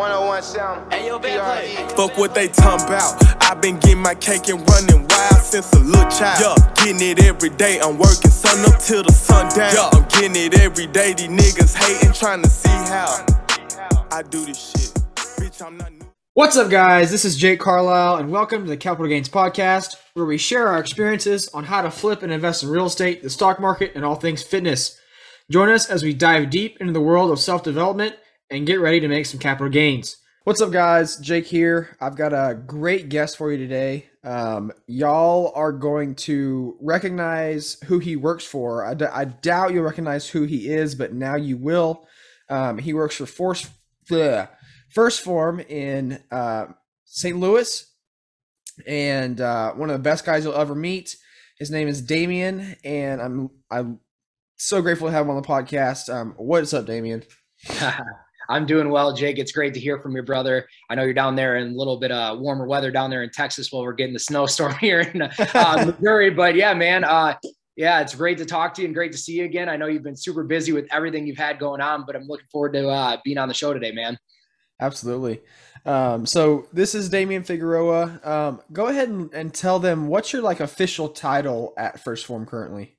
101 sound. Hey, yo, Fuck what they talking about. I've been getting my cake and running wild since a little child. Yeah, getting it every day. I'm working sun up till the sun down. Yeah, I'm getting it every day. These niggas hating, trying to see how I do this shit. Bitch, I'm not new. What's up, guys? This is Jake Carlisle, and welcome to the Capital Gains Podcast, where we share our experiences on how to flip and invest in real estate, the stock market, and all things fitness. Join us as we dive deep into the world of self development and get ready to make some capital gains. What's up, guys? Jake here. I've got a great guest for you today. Um, y'all are going to recognize who he works for. I, d- I doubt you'll recognize who he is, but now you will. Um, he works for Force bleh, First Form in uh, St. Louis, and uh, one of the best guys you'll ever meet. His name is Damien, and I'm I'm so grateful to have him on the podcast. Um, what's up, Damien? I'm doing well, Jake. It's great to hear from your brother. I know you're down there in a little bit uh, warmer weather down there in Texas while we're getting the snowstorm here in uh, Missouri. But yeah, man, uh, yeah, it's great to talk to you and great to see you again. I know you've been super busy with everything you've had going on, but I'm looking forward to uh, being on the show today, man. Absolutely. Um, so this is Damian Figueroa. Um, go ahead and, and tell them what's your like official title at First Form currently.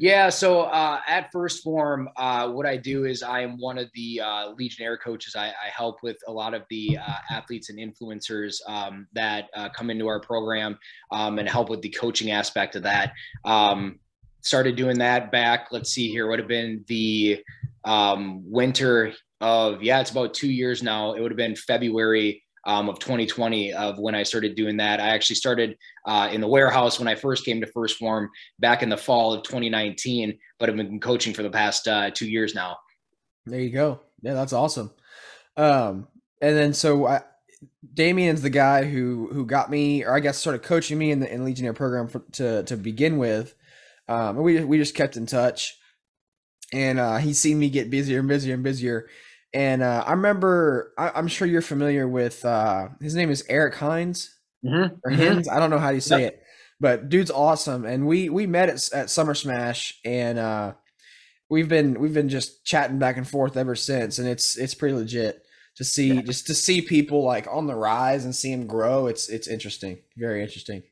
Yeah, so uh, at First Form, uh, what I do is I am one of the uh, Legionnaire coaches. I, I, help with a lot of the uh, athletes and influencers um, that uh, come into our program um, and help with the coaching aspect of that. Um, started doing that back, let's see here, would have been the um, winter of, yeah, it's about two years now. It would have been February um, of 2020 of when I started doing that. I actually started uh, in the warehouse when I first came to First Form back in the fall of 2019, but I've been coaching for the past uh, two years now. There you go. Yeah, that's awesome. Um, and then so I, Damien's the guy who who got me, or I guess started coaching me in the in Legionnaire program for, to to begin with. Um, and we we just kept in touch, and uh, he's seen me get busier and busier and busier and uh, I remember, I, am sure you're familiar with uh, his name is Eric Hines mm-hmm. or Hines. Mm-hmm. I don't know how you say yep. it, but dude's awesome. And we we met at, at Summer Smash, and uh, we've been we've been just chatting back and forth ever since. And it's it's pretty legit to see yeah. just to see people like on the rise and see him grow. It's it's interesting, very interesting.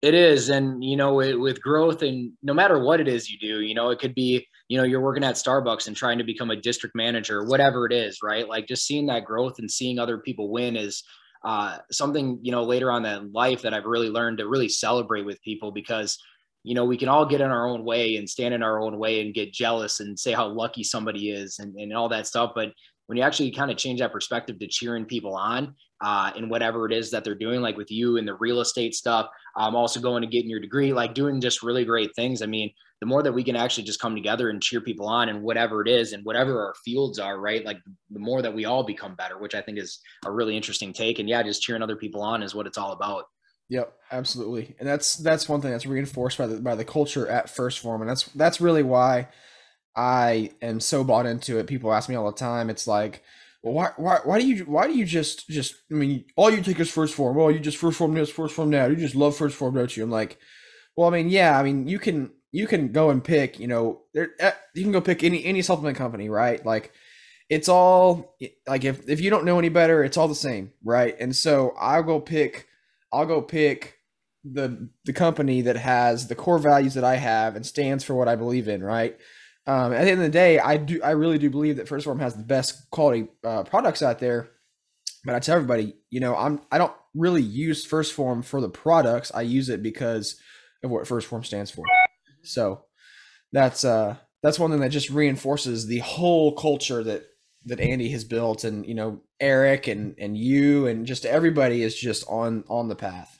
It is, and you know, with, with growth, and no matter what it is you do, you know, it could be you know you're working at starbucks and trying to become a district manager whatever it is right like just seeing that growth and seeing other people win is uh, something you know later on in life that i've really learned to really celebrate with people because you know we can all get in our own way and stand in our own way and get jealous and say how lucky somebody is and, and all that stuff but when you actually kind of change that perspective to cheering people on uh, in whatever it is that they're doing, like with you and the real estate stuff, um, also going to getting your degree, like doing just really great things. I mean, the more that we can actually just come together and cheer people on and whatever it is and whatever our fields are, right? Like the more that we all become better, which I think is a really interesting take. And yeah, just cheering other people on is what it's all about. Yep, absolutely. And that's that's one thing that's reinforced by the by the culture at First Form. And that's that's really why I am so bought into it. People ask me all the time. It's like, well, why, why, why do you, why do you just, just, I mean, all you take is first form. Well, you just first form this, first form now. You just love first form, don't you? I'm like, well, I mean, yeah, I mean, you can, you can go and pick, you know, there, eh, you can go pick any any supplement company, right? Like it's all like if if you don't know any better, it's all the same, right? And so I'll go pick I'll go pick the the company that has the core values that I have and stands for what I believe in, right? Um, at the end of the day, I do I really do believe that First Form has the best quality uh, products out there. But I tell everybody, you know, I'm I don't really use First Form for the products. I use it because of what First Form stands for. So that's uh that's one thing that just reinforces the whole culture that that Andy has built and you know Eric and and you and just everybody is just on on the path.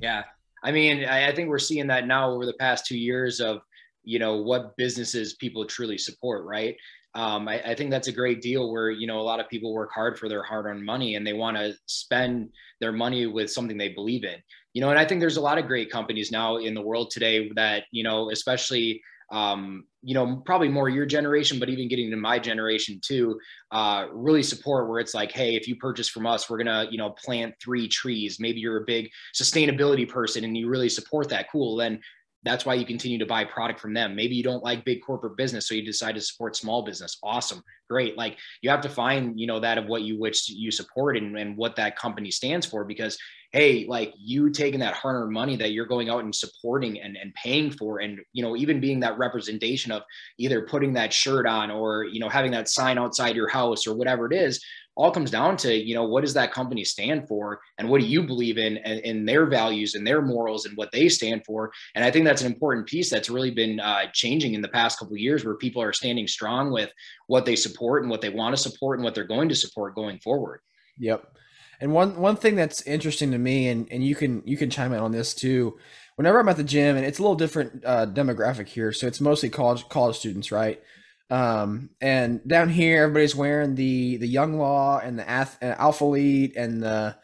Yeah. I mean, I, I think we're seeing that now over the past two years of you know what businesses people truly support, right? Um, I, I, think that's a great deal where you know a lot of people work hard for their hard-earned money and they want to spend their money with something they believe in you know and i think there's a lot of great companies now in the world today that you know especially um, you know, probably more your generation, but even getting to my generation too, uh, really support where it's like, hey, if you purchase from us, we're gonna, you know, plant three trees. Maybe you're a big sustainability person and you really support that. Cool. Then that's why you continue to buy product from them. Maybe you don't like big corporate business, so you decide to support small business. Awesome, great. Like you have to find, you know, that of what you which you support and, and what that company stands for. Because hey, like you taking that hard-earned money that you're going out and supporting and, and paying for, and you know, even being that representation of either putting that shirt on or you know having that sign outside your house or whatever it is, all comes down to you know what does that company stand for and what do you believe in in their values and their morals and what they stand for? And i think that's an important piece that's really been uh, changing in the past couple years where people are standing strong with what they support and what they want to support and what they're going to support going forward. Yep. And one one thing that's interesting to me and and you can you can chime in on this too. Whenever i'm at the gym and it's a little different uh, demographic here so it's mostly college college students right um, and down here, everybody's wearing the the Young LA and the Ath- and Alphalete and the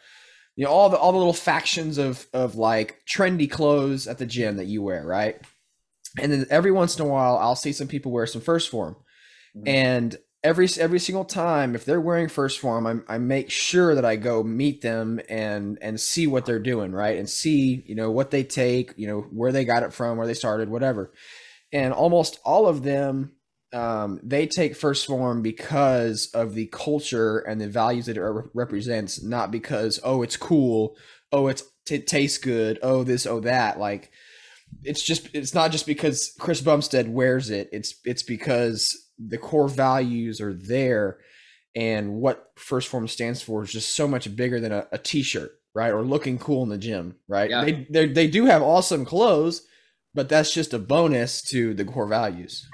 you know all the all the little factions of of like trendy clothes at the gym that you wear, right? And then every once in a while, I'll see some people wear some 1st form, mm-hmm. and every every single time, if they're wearing 1st form I, I make sure that I go meet them and and see what they're doing, right? And see you know what they take, you know where they got it from, where they started, whatever. And almost all of them um, they take 1st form because of the culture and the values that it re- represents, not because oh it's cool, oh it's it tastes good, oh this, oh that. Like it's just it's not just because Chris Bumstead wears it. It's it's because the core values are there, and what 1st form stands for is just so much bigger than a a t-shirt, right? Or looking cool in the gym, right? Yeah. They they do have awesome clothes, but that's just a bonus to the core values.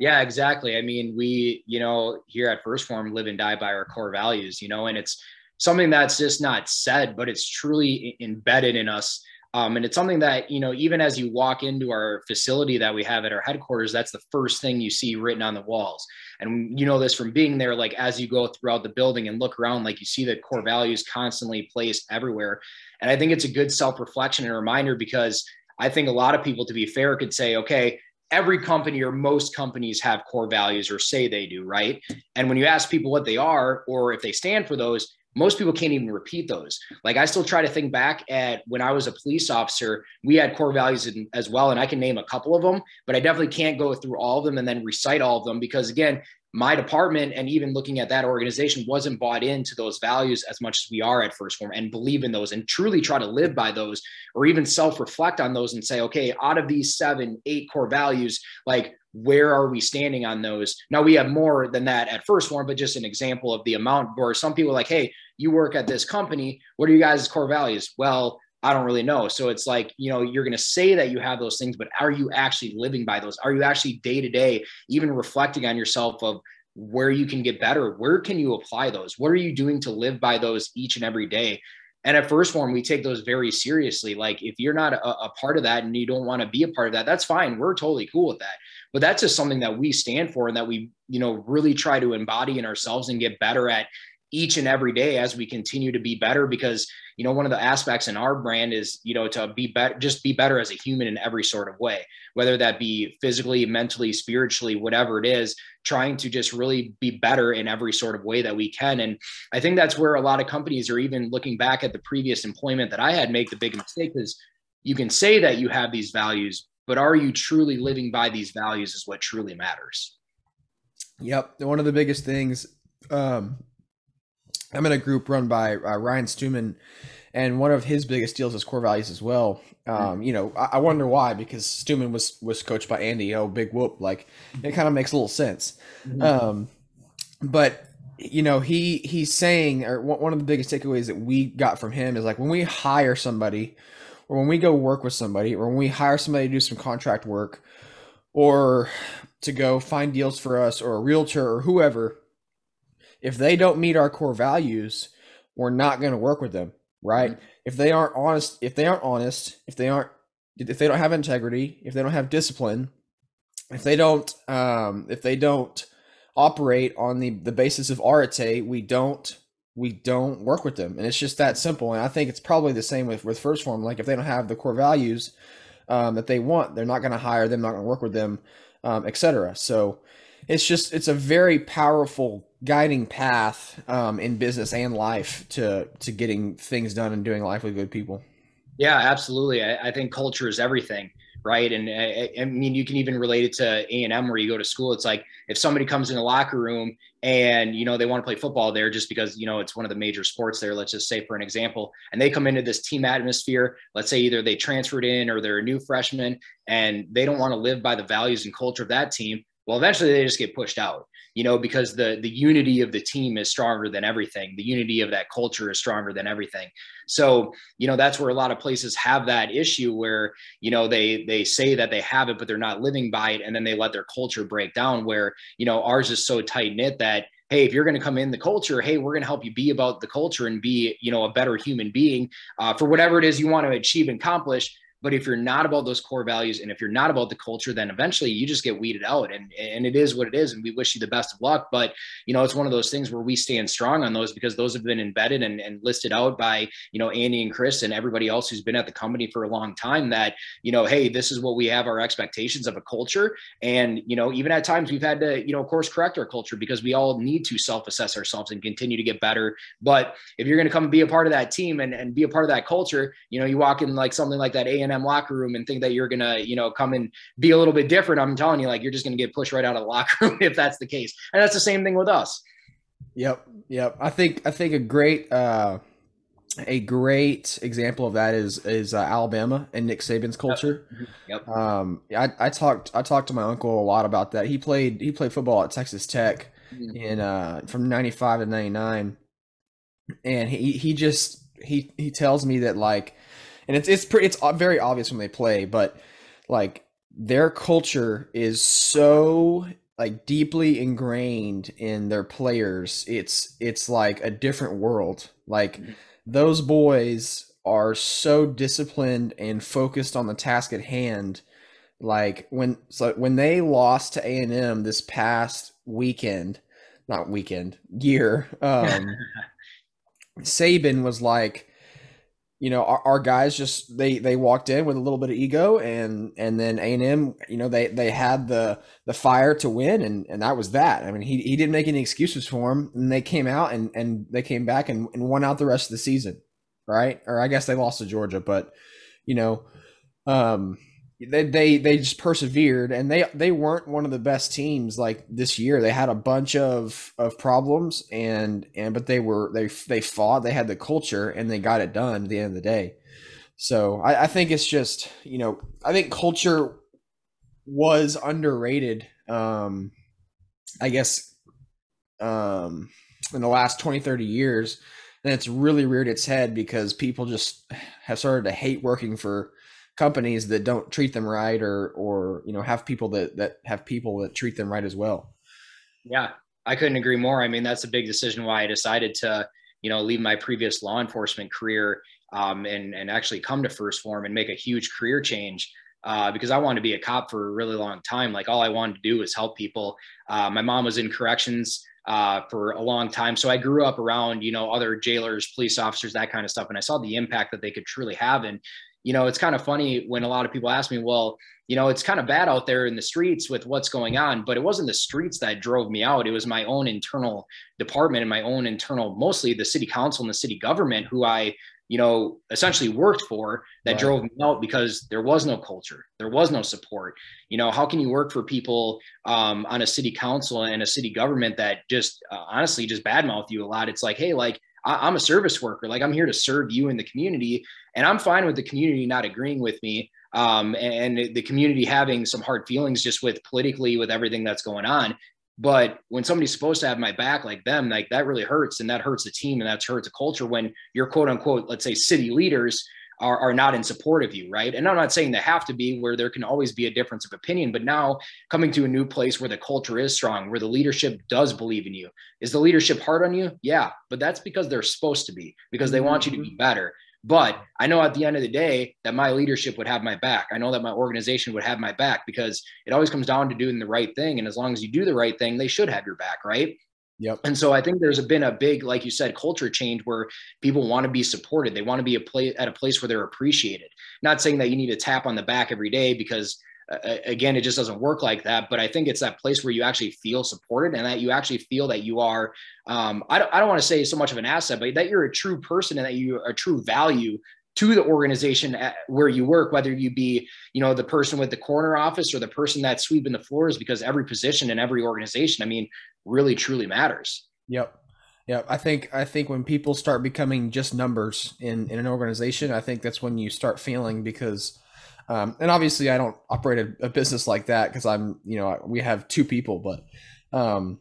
Yeah, exactly. I mean, we, you know, here at 1st Form live and die by our core values, you know, and it's something that's just not said, but it's truly embedded in us. Um, and it's something that, you know, even as you walk into our facility that we have at our headquarters, that's the first thing you see written on the walls. And you know this from being there, like as you go throughout the building and look around, like you see the core values constantly placed everywhere. And I think it's a good self reflection and reminder because I think a lot of people, to be fair, could say, okay, every company or most companies have core values or say they do, right? And when you ask people what they are or if they stand for those, most people can't even repeat those. Like I still try to think back at when I was a police officer, we had core values in, as well. And I can name a couple of them, but I definitely can't go through all of them and then recite all of them because again, my department and even looking at that organization wasn't bought into those values as much as we are at 1st Form and believe in those and truly try to live by those or even self-reflect on those and say okay out of these seven eight core values like where are we standing on those? Now we have more than that at 1st Form, but just an example of the amount where some people are like hey you work at this company. What are you guys core values? Well I don't really know. So it's like, you know, you're going to say that you have those things, but are you actually living by those? Are you actually day to day, even reflecting on yourself of where you can get better? Where can you apply those? What are you doing to live by those each and every day? And at 1st Form, we take those very seriously. Like if you're not a, a part of that and you don't want to be a part of that, that's fine. We're totally cool with that. But that's just something that we stand for and that we, you know, really try to embody in ourselves and get better at each and every day as we continue to be better because you know one of the aspects in our brand is you know to be better just be better as a human in every sort of way whether that be physically mentally spiritually whatever it is trying to just really be better in every sort of way that we can. And i think that's where a lot of companies are even looking back at the previous employment that i had make the big mistake is you can say that you have these values but are you truly living by these values is what truly matters. Yep. One of the biggest things um I'm in a group run by uh, Ryan Stewman, and one of his biggest deals is core values as well. Um, you know, I, I, wonder why because Stewman was was coached by Andy. Oh, big whoop! Like it kind of makes a little sense. Mm-hmm. Um, but you know, he he's saying, or one of the biggest takeaways that we got from him is like when we hire somebody, or when we go work with somebody, or when we hire somebody to do some contract work, or to go find deals for us, or a realtor, or whoever if they don't meet our core values, we're not going to work with them, right? Mm-hmm. If they aren't honest, if they aren't honest, if they aren't if they don't have integrity, if they don't have discipline, if they don't um if they don't operate on the the basis of arete, we don't we don't work with them. And it's just that simple. And I think it's probably the same with with 1st form. like if they don't have the core values um, that they want, they're not going to hire them, not going to work with them, um, etc. So it's just it's a very powerful guiding path um, in business and life to to getting things done and doing life with good people. Yeah, absolutely. I, I think culture is everything. right? And I, I, mean, you can even relate it to A and M where you go to school. It's like if somebody comes in the locker room and you know they want to play football there just because you know it's one of the major sports there. Let's just say for an example, and they come into this team atmosphere. Let's say either they transferred in or they're a new freshman and they don't want to live by the values and culture of that team. Well, eventually they just get pushed out you know, because the the unity of the team is stronger than everything. The unity of that culture is stronger than everything. So, you know, that's where a lot of places have that issue where, you know, they they say that they have it, but they're not living by it, and then they let their culture break down. Where, you know, ours is so tight knit that hey if you're going to come in the culture hey we're going to help you be about the culture and be you know a better human being uh, for whatever it is you want to achieve and accomplish but if you're not about those core values and if you're not about the culture, then eventually you just get weeded out. And, and it is what it is. And we wish you the best of luck. But, you know, it's one of those things where we stand strong on those because those have been embedded and, and listed out by, you know, Andy and Chris and everybody else who's been at the company for a long time that, you know, hey, this is what we have our expectations of a culture. And, you know, even at times we've had to, you know, of course, correct our culture because we all need to self assess ourselves and continue to get better. But if you're going to come and be a part of that team and, and be a part of that culture, you know, you walk in like something like that A&M locker room and think that you're gonna, you know, come and be a little bit different, I'm telling you, like you're just gonna get pushed right out of the locker room if that's the case. And that's the same thing with us. Yep, yep. I think I think a great uh, a great example of that is is uh, Alabama and Nick Saban's culture. Yep. Mm-hmm. Um, I, I talked I talked to my uncle a lot about that. He played he played football at Texas Tech mm-hmm. in uh, from ninety five to ninety nine, and he he just he he tells me that like and it's it's pretty it's very obvious when they play, but like their culture is so like deeply ingrained in their players. It's it's like a different world. Like mm-hmm. those boys are so disciplined and focused on the task at hand. Like when so when they lost to A and M this past weekend, not weekend year, um, Saban was like you know our, our, guys just they they walked in with a little bit of ego and and then a&m you know they they had the the fire to win and and that was that. I mean he, he didn't make any excuses for them and they came out and and they came back and, and won out the rest of the season right? Or i guess they lost to georgia but you know um they they they just persevered and they they weren't one of the best teams like this year. They had a bunch of of problems and and but they were they they fought they had the culture and they got it done at the end of the day. So i, I think it's just you know i think culture was underrated um i guess um in the last 20 30 years and it's really reared its head because people just have started to hate working for companies that don't treat them right or or you know have people that that have people that treat them right as well yeah i couldn't agree more i mean that's a big decision why i decided to you know leave my previous law enforcement career um, and and actually come to 1st form and make a huge career change uh, because I wanted to be a cop for a really long time. Like all I wanted to do was help people. Uh, my mom was in corrections uh, for a long time, so I grew up around you know other jailers, police officers, that kind of stuff, and I saw the impact that they could truly have. And you know, it's kind of funny when a lot of people ask me, well, you know, it's kind of bad out there in the streets with what's going on, but it wasn't the streets that drove me out. It was my own internal department and my own internal, mostly the city council and the city government who I, you know, essentially worked for that right. drove me out because there was no culture. There was no support. You know, how can you work for people um, on a city council and a city government that just uh, honestly just badmouth you a lot? It's like, hey, like, I, am a service worker. Like I'm here to serve you in the community, and I'm fine with the community not agreeing with me, um, and, and the community having some hard feelings just with politically with everything that's going on. But when somebody's supposed to have my back like them, like that really hurts, and that hurts the team, and that hurts the culture. When you're quote unquote, let's say, city leaders are, are not in support of you, right? And I'm not saying they have to be where there can always be a difference of opinion, but now coming to a new place where the culture is strong, where the leadership does believe in you. Is the leadership hard on you? Yeah, but that's because they're supposed to be, because they want you to be mm-hmm. better. But I know at the end of the day that my leadership would have my back. I know that my organization would have my back because it always comes down to doing the right thing. And as long as you do the right thing, they should have your back, right? Yep. And so I think there's been a big, like you said, culture change where people want to be supported. They want to be a place at a place where they're appreciated. Not saying that you need to tap on the back every day because uh, again, it just doesn't work like that. But I think it's that place where you actually feel supported and that you actually feel that you are, um, I don't, I don't want to say so much of an asset, but that you're a true person and that you are a true value to the organization where you work, whether you be, you know, the person with the corner office or the person that's sweeping the floors, because every position in every organization, I mean, really truly matters. Yep. Yeah, I think I think when people start becoming just numbers in in an organization, I think that's when you start feeling because, um, and obviously I don't operate a, a business like that because I'm you know we have two people, but um,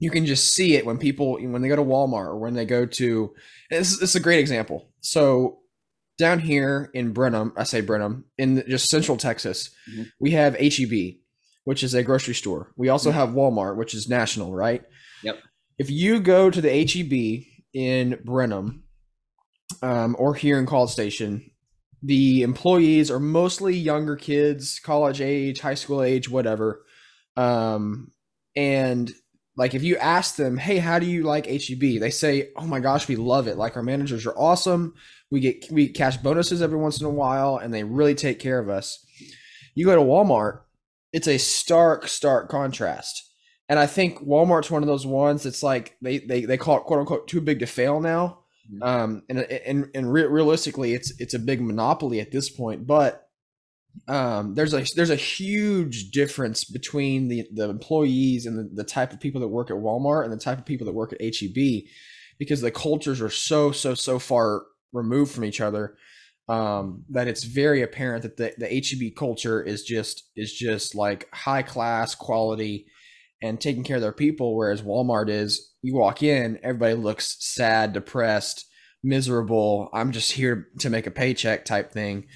you can just see it when people when they go to Walmart or when they go to. This, this is a great example. So down here in Brenham, I say Brenham in just Central Texas, mm-hmm. we have HEB, which is a grocery store. We also mm-hmm. have Walmart, which is national, right? Yep if you go to the HEB in Brenham um, or here in College Station, the employees are mostly younger kids, college age, high school age, whatever. Um, and like if you ask them, "Hey, how do you like HEB?" They say, "Oh my gosh, we love it. Like our managers are awesome. We get we get cash bonuses every once in a while, and they really take care of us." You go to Walmart, it's a stark, stark contrast. And I think Walmart's one of those ones that's like they they, they call it quote unquote too big to fail now. Mm-hmm. Um, and and and re- realistically, it's it's a big monopoly at this point. But um, there's a there's a huge difference between the the employees and the, the type of people that work at Walmart and the type of people that work at HEB because the cultures are so so so far removed from each other um, that it's very apparent that the, the HEB culture is just is just like high class quality and taking care of their people. Whereas Walmart is, you walk in, everybody looks sad, depressed, miserable. I'm just here to make a paycheck type thing.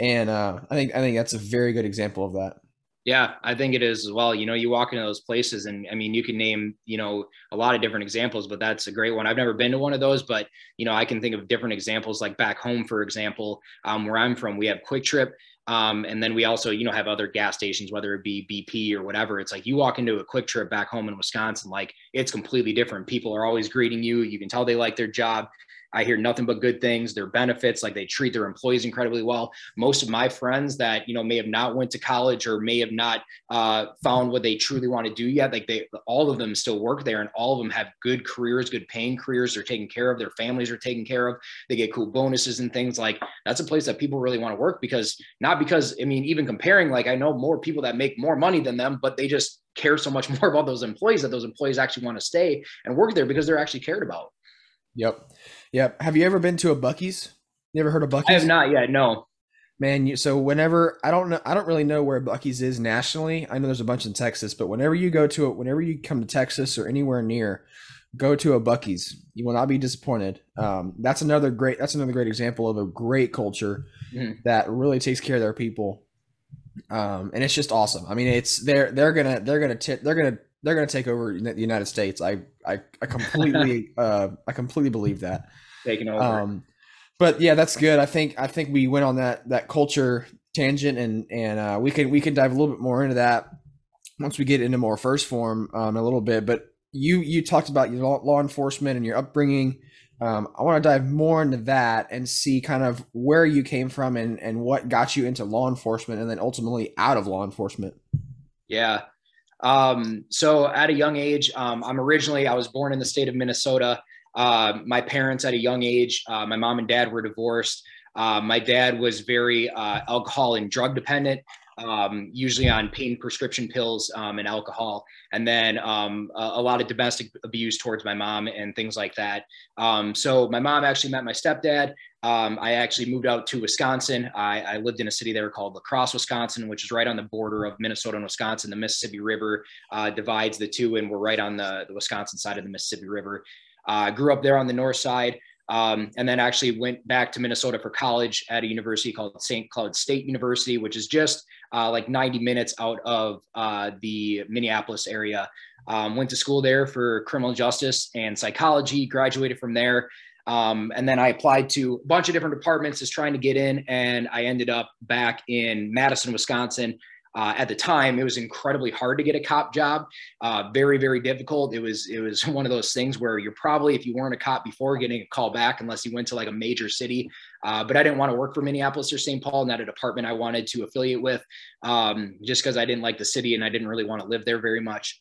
And uh, I think I think that's a very good example of that. Yeah, I think it is as well. You know, you walk into those places, and I mean, you can name you know a lot of different examples, but that's a great one. I've never been to one of those, but you know, I can think of different examples. Like back home, for example, um, where I'm from, we have Kwik Trip. Um, and then we also, you know, have other gas stations, whether it be BP or whatever. It's like you walk into a Kwik Trip back home in Wisconsin, like it's completely different. People are always greeting you. You can tell they like their job. I hear nothing but good things. Their benefits, like they treat their employees incredibly well. Most of my friends that you know may have not went to college or may have not uh, found what they truly want to do yet, like they, all of them still work there, and all of them have good careers, good paying careers. They're taken care of. Their families are taken care of. They get cool bonuses and things like that's a place that people really want to work because not because I mean even comparing, like I know more people that make more money than them, but they just care so much more about those employees that those employees actually want to stay and work there because they're actually cared about. Yep. Yep. Have you ever been to a Buc-ee's? You ever heard of Buc-ee's? I have not yet. No. Man, you, so whenever I don't know, I don't really know where Buc-ee's is nationally. I know there's a bunch in Texas, but whenever you go to it, whenever you come to Texas or anywhere near, go to a Buc-ee's. You will not be disappointed. Um, that's another great. That's another great example of a great culture mm-hmm. that really takes care of their people. Um, and it's just awesome. I mean, it's they're they're gonna they're gonna t- they're gonna they're gonna take over the United States. I I, I completely uh, I completely believe that taking over. Um, but yeah, that's good. I think I think we went on that that culture tangent, and and uh, we can we can dive a little bit more into that once we get into more 1st form um, a little bit. But you you talked about your law, law enforcement and your upbringing. Um, I want to dive more into that and see kind of where you came from and, and what got you into law enforcement and then ultimately out of law enforcement. Yeah. Um, so at a young age, um, I'm originally, I was born in the state of Minnesota. Uh, my parents at a young age, uh, my mom and dad were divorced. Uh, my dad was very uh, alcohol and drug dependent, um, usually on pain prescription pills um, and alcohol, and then um, a, a, lot of domestic abuse towards my mom and things like that. Um, so my mom actually met my stepdad. Um, I actually moved out to Wisconsin. I, I, lived in a city there called La Crosse, Wisconsin, which is right on the border of Minnesota and Wisconsin. The Mississippi River uh, divides the two, and we're right on the, the Wisconsin side of the Mississippi River. I uh, grew up there on the north side. Um, and then actually went back to Minnesota for college at a university called St. Cloud State University, which is just uh, like 90 minutes out of uh, the Minneapolis area. Um, went to school there for criminal justice and psychology, graduated from there. Um, and then I applied to a bunch of different departments just trying to get in, and I ended up back in Madison, Wisconsin, uh, at the time, it was incredibly hard to get a cop job. Uh, very, very difficult. It was it was one of those things where you're probably, if you weren't a cop before, getting a call back unless you went to like a major city. Uh, but I didn't want to work for Minneapolis or St. Paul, not a department I wanted to affiliate with, um, just because I didn't like the city and I didn't really want to live there very much.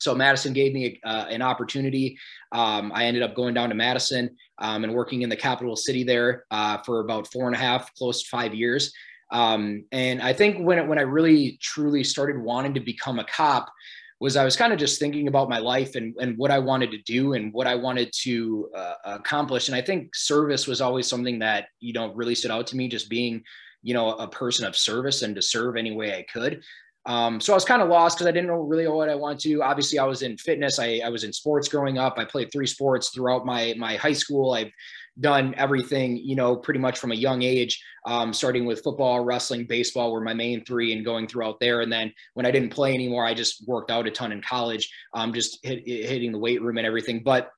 So Madison gave me uh, an opportunity. Um, I ended up going down to Madison um, and working in the capital city there uh, for about four and a half, close to five years. Um, and I think when it, when I really truly started wanting to become a cop was I was kind of just thinking about my life and, and what I wanted to do and what I wanted to uh, accomplish. And I think service was always something that, you know, really stood out to me, just being, you know, a person of service and to serve any way I could. Um, so I was kind of lost because I didn't know really what I wanted to. Obviously, I was in fitness. I, I was in sports growing up. I played three sports throughout my my high school. I've done everything, you know, pretty much from a young age, um, starting with football, wrestling, baseball were my main three and going throughout there. And then when I didn't play anymore, I just worked out a ton in college, um, just hit, hitting the weight room and everything. But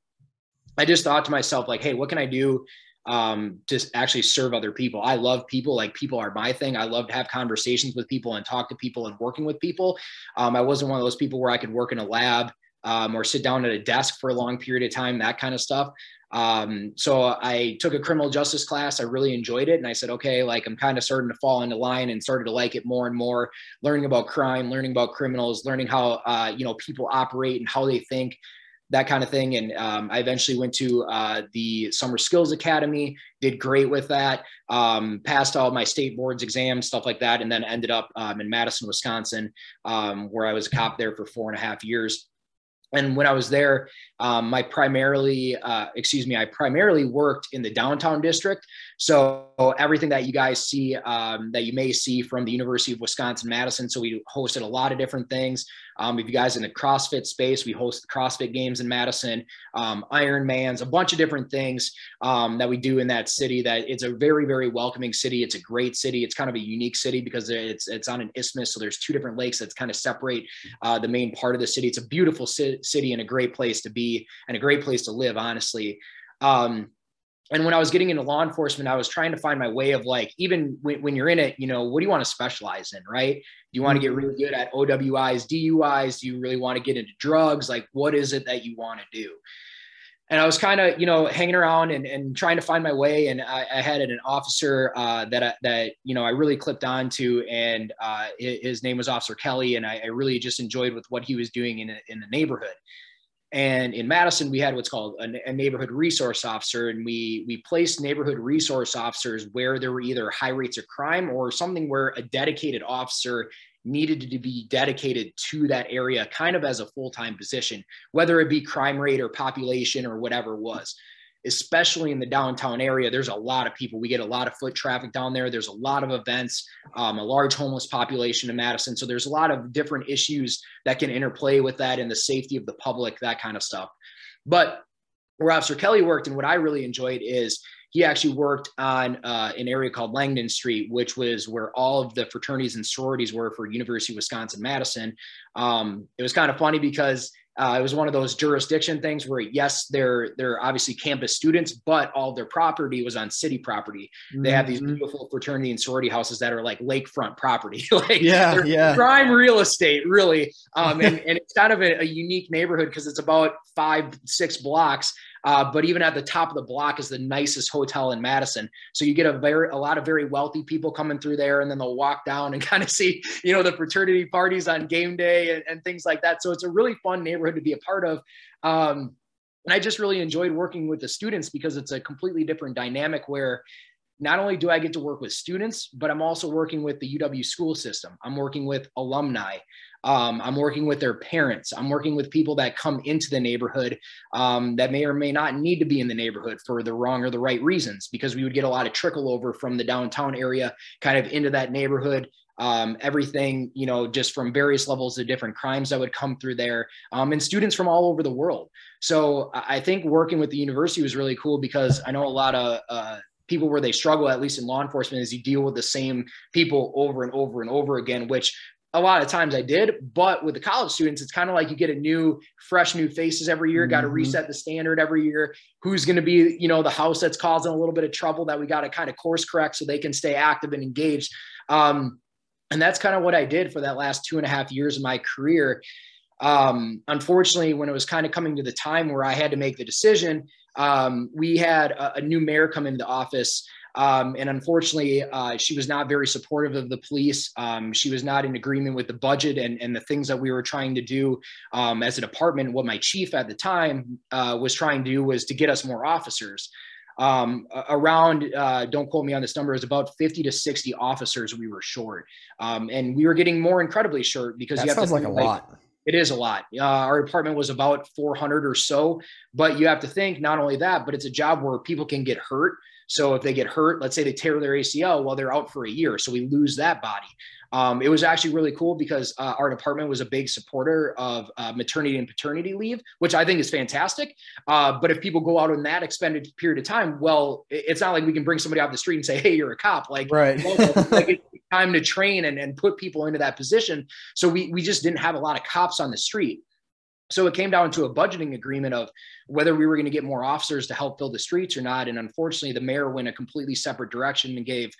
I just thought to myself, like, hey, what can I do um, to actually serve other people. I love people. Like people are my thing. I love to have conversations with people and talk to people and working with people. Um, I wasn't one of those people where I could work in a lab um, or sit down at a desk for a long period of time, that kind of stuff. Um, so I took a criminal justice class. I really enjoyed it. And I said, okay, like I'm kind of starting to fall into line and started to like it more and more, learning about crime, learning about criminals, learning how, uh, you know, people operate and how they think that kind of thing. And um, I eventually went to uh, the Summer Skills Academy, did great with that, um, passed all my state boards exams, stuff like that, and then ended up um, in Madison, Wisconsin, um, where I was a cop there for four and a half years and when I was there, um, my primarily, uh, excuse me, I primarily worked in the downtown district. So everything that you guys see, um, that you may see from the University of Wisconsin Madison. So we hosted a lot of different things. Um, if you guys in the CrossFit space, we host the CrossFit games in Madison, um, Ironmans, a bunch of different things um, that we do in that city. That it's a very, very welcoming city. It's a great city. It's kind of a unique city because it's it's on an isthmus, so there's two different lakes that kind of separate uh, the main part of the city. It's a beautiful city and a great place to be and a great place to live, honestly. Um, and when I was getting into law enforcement, I was trying to find my way of like, even when, when you're in it, you know, what do you want to specialize in, right? Do you want to get mm-hmm. really good at OWIs, DUIs? Do you really want to get into drugs? Like, what is it that you want to do? And I was kind of, you know, hanging around and, and trying to find my way. And I, I had an officer uh, that, I, that, you know, I really clipped on to, and uh, his name was Officer Kelly. And I, I really just enjoyed with what he was doing in, in the neighborhood. And in Madison, we had what's called a, a, neighborhood resource officer, and we we placed neighborhood resource officers where there were either high rates of crime or something where a dedicated officer needed to be dedicated to that area, kind of as a full time position, whether it be crime rate or population or whatever it was especially in the downtown area, there's a lot of people. We get a lot of foot traffic down there. There's a lot of events, um, a large homeless population in Madison. So there's a lot of different issues that can interplay with that and the safety of the public, that kind of stuff. But where Officer Kelly worked and what I really enjoyed is he actually worked on uh, an area called Langdon Street, which was where all of the fraternities and sororities were for University of Wisconsin Madison. Um, it was kind of funny because uh, it was one of those jurisdiction things where yes, they're they're obviously campus students, but all their property was on city property. Mm-hmm. They have these mm-hmm. beautiful fraternity and sorority houses that are like lakefront property, like yeah, yeah, prime real estate, really. Um, and, and it's kind of a, a unique neighborhood because it's about five six blocks uh, but even at the top of the block is the nicest hotel in Madison. So you get a very a lot of very wealthy people coming through there, and then they'll walk down and kind of see you know the fraternity parties on game day and, and things like that. So it's a really fun neighborhood to be a part of. Um, and I just really enjoyed working with the students because it's a completely different dynamic where not only do I get to work with students, but I'm also working with the UW school system. I'm working with alumni. Um, I'm working with their parents. I'm working with people that come into the neighborhood um, that may or may not need to be in the neighborhood for the wrong or the right reasons, because we would get a lot of trickle over from the downtown area kind of into that neighborhood. Um, everything, you know, just from various levels of different crimes that would come through there, um, and students from all over the world. So I think working with the university was really cool because I know a lot of uh, people where they struggle, at least in law enforcement, is you deal with the same people over and over and over again, which a lot of times I did, but with the college students, it's kind of like you get a new, fresh, new faces every year. Mm-hmm. Got to reset the standard every year. Who's going to be, you know, the house that's causing a little bit of trouble that we got to kind of course correct so they can stay active and engaged. Um, and that's kind of what I did for that last two and a half years of my career. Um, unfortunately, when it was kind of coming to the time where I had to make the decision, um, we had a, a, new mayor come into the office Um, and unfortunately, uh, she was not very supportive of the police. Um, she was not in agreement with the budget and, and the things that we were trying to do um, as a department. What my chief at the time uh, was trying to do was to get us more officers. Um, around, uh, don't quote me on this number, is about 50 to 60 officers we were short. Um, and we were getting more incredibly short because that you have sounds to like a like, lot. it is a lot. Uh, our department was about 400 or so, but you have to think not only that, but it's a job where people can get hurt. So if they get hurt, let's say they tear their ACL, well, they're out for a year. So we lose that body. Um, it was actually really cool because uh, our department was a big supporter of uh, maternity and paternity leave, which I think is fantastic. Uh, but if people go out in that expended period of time, well, it's not like we can bring somebody off the street and say, "Hey, you're a cop." Like, right. like it's time to train and, and put people into that position. So we we just didn't have a lot of cops on the street. So it came down to a budgeting agreement of whether we were going to get more officers to help fill the streets or not. And unfortunately, the mayor went a completely separate direction and gave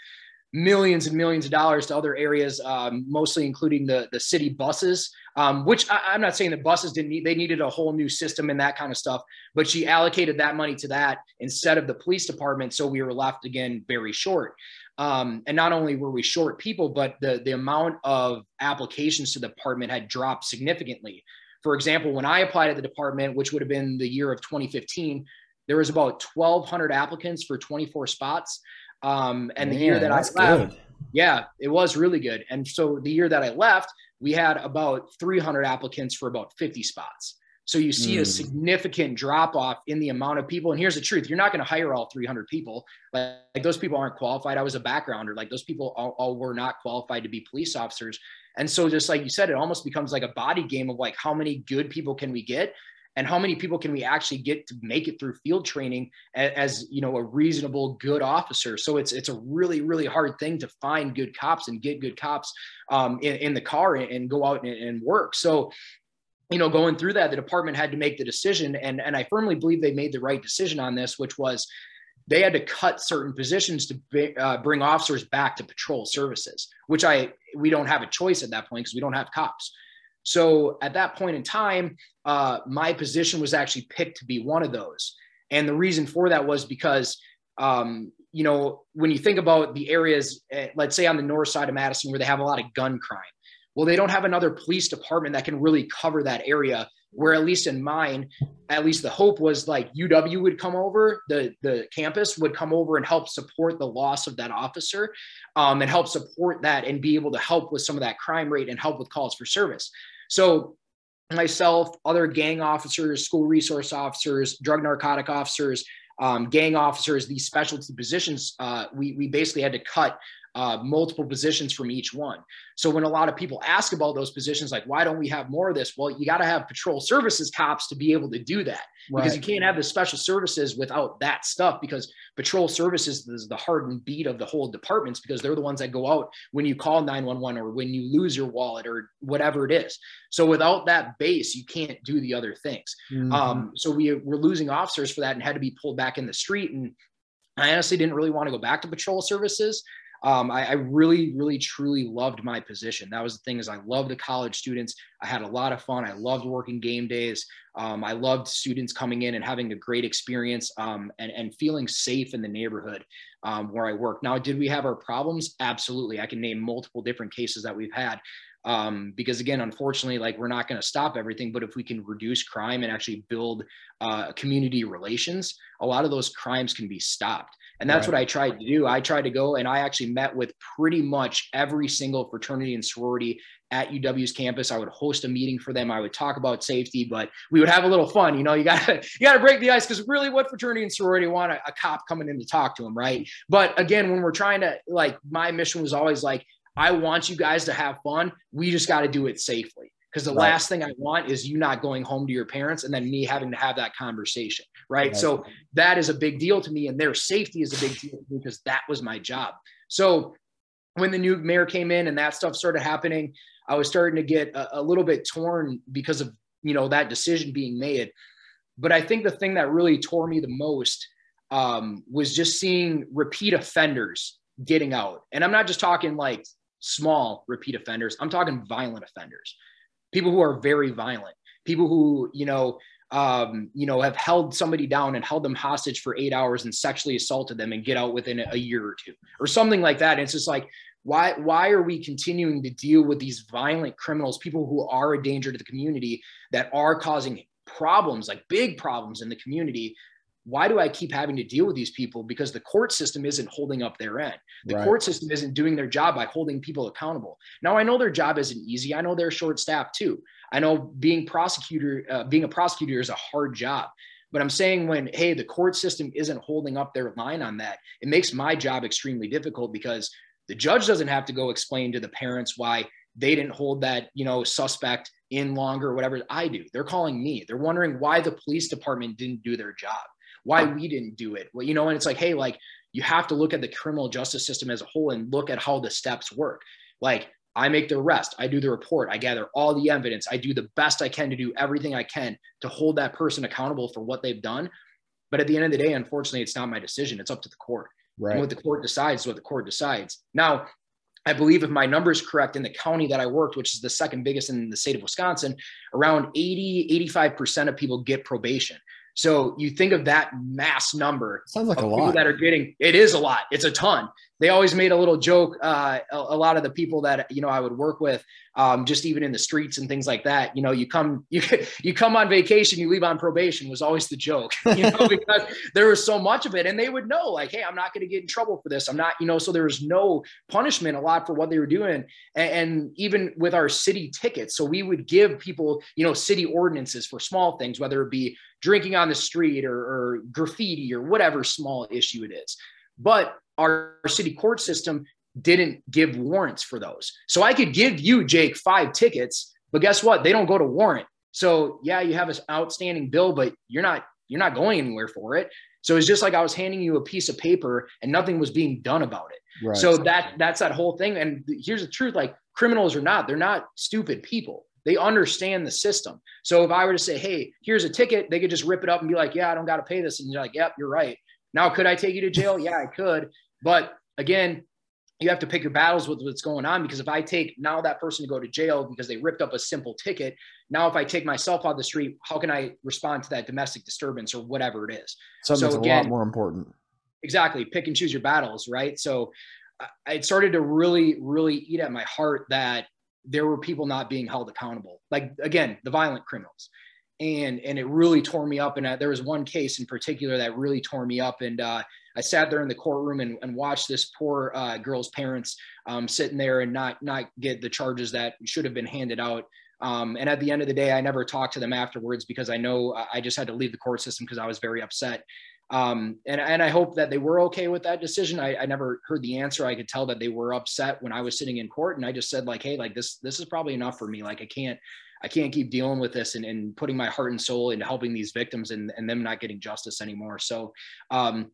millions and millions of dollars to other areas, um, mostly including the the city buses. Um, which I, am not saying the buses didn't need; they needed a whole new system and that kind of stuff. But she allocated that money to that instead of the police department, so we were left again very short. Um, and not only were we short people, but the the amount of applications to the department had dropped significantly. For example, when I applied at the department, which would have been the year of 2015, there was about 1,200 applicants for 24 spots. Um, and Man, the year that I left, good. yeah, it was really good. And so the year that I left, we had about 300 applicants for about 50 spots. So you see mm. a hmm. significant drop off in the amount of people. And here's the truth: you're not going to hire all 300 people. Like, like, those people aren't qualified. I was a backgrounder. Like those people all, all were not qualified to be police officers. And so, just like you said, it almost becomes like a body game of like how many good people can we get, and how many people can we actually get to make it through field training as, you know a reasonable good officer? So it's it's a really really hard thing to find good cops and get good cops um, in, in, the car and, and go out and, and work. So you know going through that the department had to make the decision. And and i firmly believe they made the right decision on this which was they had to cut certain positions to be, uh, bring officers back to patrol services which i we don't have a choice at that point because we don't have cops so at that point in time, uh, my position was actually picked to be one of those. And the reason for that was because, um, you know, when you think about the areas, uh, let's say on the north side of Madison, where they have a lot of gun crime, well, they don't have another police department that can really cover that area. Where at least in mine, at least the hope was like UW would come over, the the campus would come over and help support the loss of that officer, um, and help support that and be able to help with some of that crime rate and help with calls for service. So myself, other gang officers, school resource officers, drug narcotic officers, um, gang officers, these specialty positions, uh, we, we basically had to cut uh, multiple positions from each one. So when a lot of people ask about those positions, like why don't we have more of this? Well, you got to have patrol services cops to be able to do that right. because you can't have the special services without that stuff. Because patrol services is the heart and beat of the whole departments because they're the ones that go out when you call 911 or when you lose your wallet or whatever it is. So without that base, you can't do the other things. Mm-hmm. Um, so we were losing officers for that and had to be pulled back in the street and I honestly didn't really want to go back to patrol services um, I, I, really, really, truly loved my position. That was the thing is I loved the college students. I had a lot of fun. I loved working game days. Um, I loved students coming in and having a great experience um, and, and feeling safe in the neighborhood um, where I work. Now, did we have our problems? Absolutely. I can name multiple different cases that we've had um, because again unfortunately like we're not going to stop everything but if we can reduce crime and actually build uh, community relations a lot of those crimes can be stopped and that's right. what I tried to do. I tried to go and I actually met with pretty much every single fraternity and sorority at UW's campus. I would host a meeting for them. I would talk about safety, but we would have a little fun. You know, you got to you got to break the ice because really, what fraternity and sorority want a, a cop coming in to talk to them, right? But again, when we're trying to like, my mission was always like, I want you guys to have fun. We just got to do it safely because the right. last thing I want is you not going home to your parents and then me having to have that conversation. Right? right. So that is a big deal to me. And their safety is a big deal because that was my job. So when the new mayor came in and that stuff started happening, I was starting to get a, a little bit torn because of, you know, that decision being made. But I think the thing that really tore me the most um, was just seeing repeat offenders getting out. And I'm not just talking like small repeat offenders, I'm talking violent offenders people who are very violent, people who, you know, um, you know, have held somebody down and held them hostage for eight hours and sexually assaulted them and get out within a year or two or something like that. And it's just like, why, why are we continuing to deal with these violent criminals, people who are a danger to the community that are causing problems, like big problems in the community? Why do I keep having to deal with these people? Because the court system isn't holding up their end. The right. court system isn't doing their job by holding people accountable. Now, I know their job isn't easy. I know they're short staffed too. I know being prosecutor, uh, being a prosecutor is a hard job. But I'm saying when, hey, the court system isn't holding up their line on that, it makes my job extremely difficult because the judge doesn't have to go explain to the parents why they didn't hold that, you know, suspect in longer or whatever I do. They're calling me. They're wondering why the police department didn't do their job, why we didn't do it. Well, you know, and it's like, hey, like you have to look at the criminal justice system as a whole and look at how the steps work. Like I make the arrest. I do the report. I gather all the evidence. I do the best I can to do everything I can to hold that person accountable for what they've done. But at the end of the day, unfortunately, it's not my decision. It's up to the court. Right. And what the court decides is what the court decides. Now, I believe if my number is correct in the county that I worked, which is the second biggest in the state of Wisconsin, around 80, 85% of people get probation. So you think of that mass number. Sounds like a lot. That are getting it is a lot. It's a ton. They always made a little joke. Uh, a, a, lot of the people that you know I would work with, um, just even in the streets and things like that. You know, you come you you come on vacation, you leave on probation was always the joke. You know, because there was so much of it, and they would know like, hey, I'm not going to get in trouble for this. I'm not, you know. So there was no punishment a lot for what they were doing, and, and even with our city tickets. So we would give people, you know, city ordinances for small things, whether it be drinking on the street or, or graffiti or whatever small issue it is. But our, our city court system didn't give warrants for those. So I could give you, Jake, five tickets, but guess what? They don't go to warrant. So yeah, you have an outstanding bill, but you're not you're not going anywhere for it. So it's just like I was handing you a piece of paper and nothing was being done about it. Right. So that that's that whole thing. And here's the truth: like criminals are not, they're not stupid people. They understand the system. So if I were to say, hey, here's a ticket, they could just rip it up and be like, yeah, I don't got to pay this. And you're like, yep, you're right. Now, could I take you to jail? Yeah, I could. But again, you have to pick your battles with what's going on because if I take now that person to go to jail because they ripped up a simple ticket, now if I take myself out the street, how can I respond to that domestic disturbance or whatever it is? Something so again, a lot more important. Exactly. Pick and choose your battles, right? So uh, it started to really, really eat at my heart that there were people not being held accountable. Like again, the violent criminals. And and it really tore me up. And uh, there was one case in particular that really tore me up. And uh, I sat there in the courtroom and, and watched this poor uh, girl's parents um, sitting there and not not get the charges that should have been handed out. Um, and at the end of the day, I never talked to them afterwards because I know I just had to leave the court system because I was very upset. Um, and, and I hope that they were okay with that decision. I, I never heard the answer. I could tell that they were upset when I was sitting in court and I just said like, Hey, like this, this is probably enough for me. Like I can't, I can't keep dealing with this and, and putting my heart and soul into helping these victims and, and them not getting justice anymore. So, um,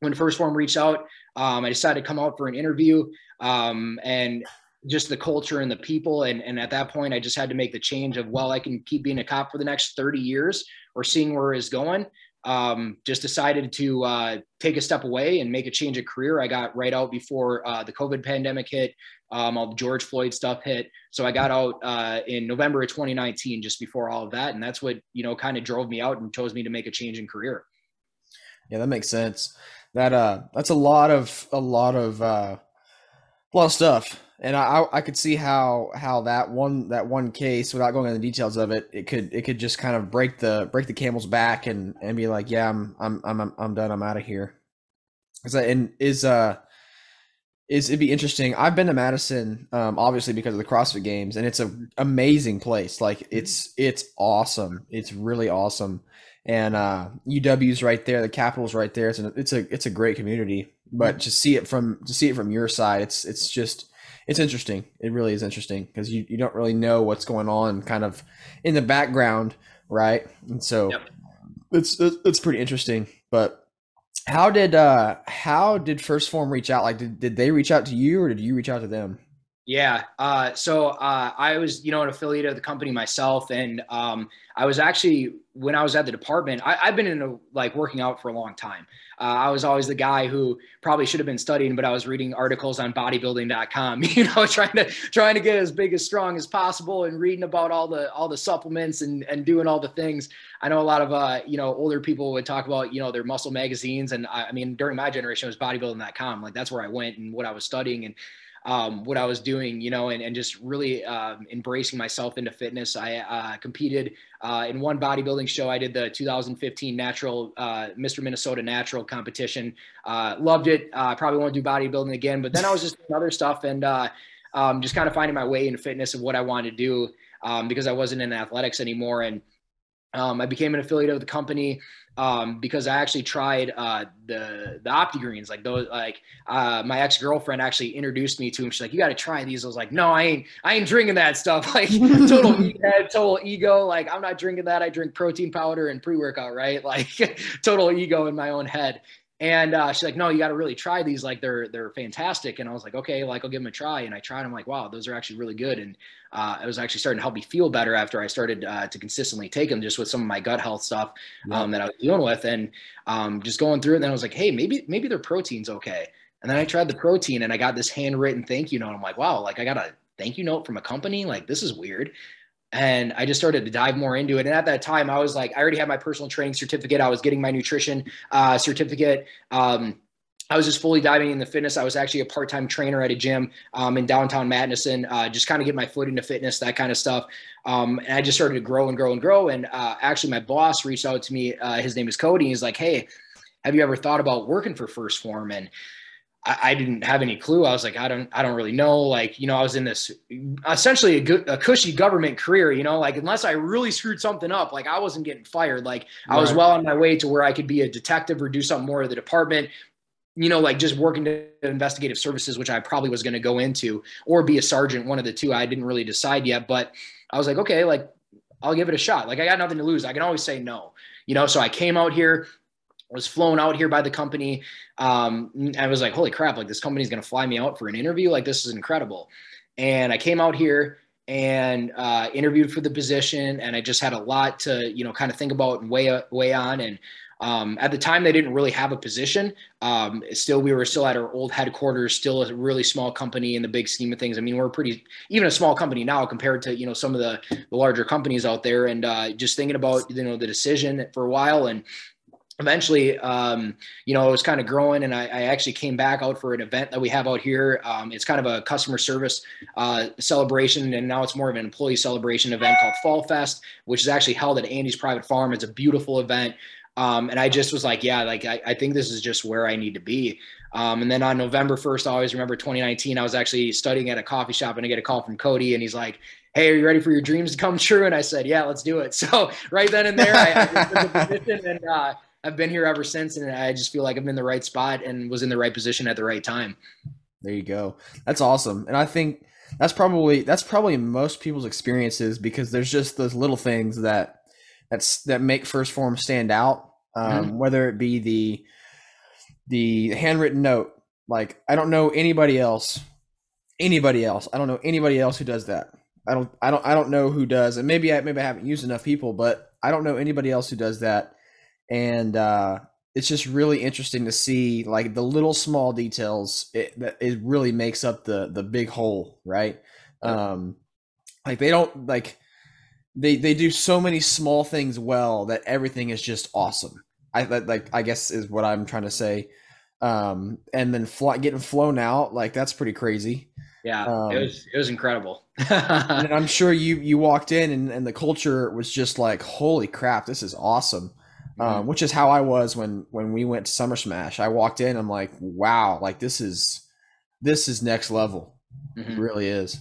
when 1st Phorm reached out, um, I decided to come out for an interview um, and just the culture and the people. And, and at that point, I just had to make the change of, well, I can keep being a cop for the next 30 years or seeing where it's going um, just decided to uh, take a step away and make a change of career. I got right out before uh, the COVID pandemic hit, um, all the George Floyd stuff hit. So I got out uh, in November of 2019, just before all of that, and that's what you know kind of drove me out and chose me to make a change in career. Yeah, that makes sense. That uh, that's a lot of a lot of uh, a lot of stuff and I I could see how how that one that one case without going into the details of it it could it could just kind of break the break the camel's back and and be like yeah I'm I'm I'm I'm done I'm out of here. Is that and is uh is it'd be interesting. I've been to Madison, um, obviously because of the CrossFit Games, and it's an amazing place. Like it's it's awesome. It's really awesome, and uh, UW's right there. The Capitol's right there. It's a it's a it's a great community. But to see it from to see it from your side, it's it's just it's interesting. It really is interesting because you, you don't really know what's going on kind of in the background, right? And so yep. it's it's pretty interesting. But how did uh how did 1st Phorm reach out? Like did, did they reach out to you or did you reach out to them? Yeah. Uh, so uh, I was, you know, an affiliate of the company myself, and um, I was actually when I was at the department. I, have been in a, like working out for a long time. Uh, I was always the guy who probably should have been studying, but I was reading articles on bodybuilding.com. You know, trying to trying to get as big as strong as possible, and reading about all the all the supplements and and doing all the things. I know a lot of uh, you know older people would talk about you know their muscle magazines, and I, I mean during my generation it was bodybuilding.com. Like that's where I went and what I was studying and um, what I was doing, you know, and, and just really um, embracing myself into fitness. I uh, competed uh, in one bodybuilding show. I did the 2015 natural uh, Mr. Minnesota natural competition. Uh, loved it. I probably won't do bodybuilding again, but then I was just doing other stuff and uh, um, just kind of finding my way in fitness of what I wanted to do um, because I wasn't in athletics anymore. And um, I became an affiliate of the company um, because I actually tried uh, the the OptiGreens. Like those, like uh, my ex girlfriend actually introduced me to him. She's like, "You got to try these." I was like, "No, I ain't. I ain't drinking that stuff. Like total head, total ego. Like I'm not drinking that. I drink protein powder and pre workout. Right? Like total ego in my own head." And uh, she's like, no, you got to really try these. Like they're, they're fantastic. And I was like, okay, like I'll give them a try. And I tried, I'm like, wow, those are actually really good. And uh, it was actually starting to help me feel better after I started uh, to consistently take them just with some of my gut health stuff um, that I was dealing with and um, just going through it. And then I was like, Hey, maybe, maybe their protein's okay. And then I tried the protein and I got this handwritten thank you note. I'm like, wow, like I got a thank you note from a company. Like this is weird and I just started to dive more into it. And at that time, I was like, I already had my personal training certificate. I was getting my nutrition uh, certificate. Um, I was just fully diving into fitness. I was actually a part-time trainer at a gym um, in downtown Madison, uh, just kind of get my foot into fitness, that kind of stuff. Um, and I just started to grow and grow and grow. And uh, actually, my boss reached out to me. Uh, his name is Cody. He's like, "Hey, have you ever thought about working for 1st Phorm?" And I, I, didn't have any clue. I was like, I don't, I don't really know. Like, you know, I was in this essentially a, good, a cushy government career, you know, like unless I really screwed something up, like I wasn't getting fired. Like right. I was well on my way to where I could be a detective or do something more of the department, you know, like just working to investigative services, which I probably was going to go into or be a sergeant, one of the two. I didn't really decide yet, but I was like, okay, like I'll give it a shot. Like I got nothing to lose. I can always say no, you know? So I came out here, was flown out here by the company. Um, I was like, holy crap, like this company's going to fly me out for an interview. Like this is incredible. And I came out here and uh, interviewed for the position. And I just had a lot to, you know, kind of think about and weigh, weigh on. And um, at the time, they didn't really have a position. Um, still, we were still at our old headquarters, still a really small company in the big scheme of things. I mean, we're pretty, even a small company now compared to, you know, some of the, the larger companies out there. And uh, just thinking about, you know, the decision for a while and eventually, um, you know, it was kind of growing, and I, I, actually came back out for an event that we have out here. Um, it's kind of a customer service uh, celebration, and now it's more of an employee celebration event called Fall Fest, which is actually held at Andy's Private Farm. It's a beautiful event. Um, and I just was like, yeah, like I, I, think this is just where I need to be. Um, and then on November 1st, I always remember 2019, I was actually studying at a coffee shop and I get a call from Cody and he's like, Hey, are you ready for your dreams to come true? And I said, yeah, let's do it. So right then and there, I, I took the position and, uh, I've been here ever since, and I just feel like I'm in the right spot and was in the right position at the right time. There you go. That's awesome, and I think that's probably that's probably most people's experiences because there's just those little things that that's that make 1st Phorm stand out. Um, mm-hmm. Whether it be the the handwritten note, like I don't know anybody else, anybody else. I don't know anybody else who does that. I don't I don't I don't know who does, and maybe I maybe I haven't used enough people, but I don't know anybody else who does that and uh, it's just really interesting to see like the little small details. It that it really makes up the the big whole, right? Um, like they don't like they they do so many small things well that everything is just awesome. I like I guess is what I'm trying to say. Um, and then fly, getting flown out like that's pretty crazy. Yeah, um, it was it was incredible. and I'm sure you you walked in and, and the culture was just like, holy crap, this is awesome um, which is how I was when when we went to Summer Smash. I walked in, I'm like, wow, like this is this is next level. Mm-hmm. It really is.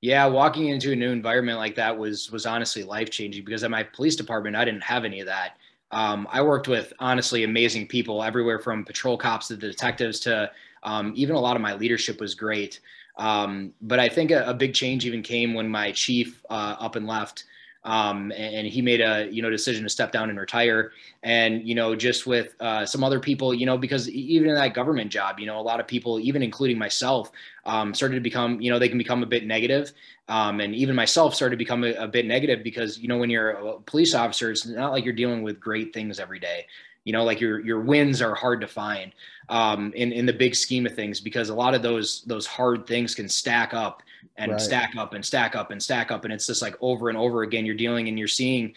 Yeah, walking into a new environment like that was was honestly life changing because at my police department I didn't have any of that. Um, I worked with honestly amazing people everywhere from patrol cops to the detectives to um, even a lot of my leadership was great. Um, but I think a, a, big change even came when my chief uh, up and left um, and, he made a you know decision to step down and retire. And you know, just with uh, some other people, you know, because even in that government job, you know, a lot of people, even including myself, um, started to become, you know, they can become a bit negative. Um, and even myself started to become a, a bit negative because you know, when you're a police officer, it's not like you're dealing with great things every day you know like your your wins are hard to find um, in in the big scheme of things because a lot of those those hard things can stack up and right. stack up and stack up and stack up and it's just like over and over again you're dealing and you're seeing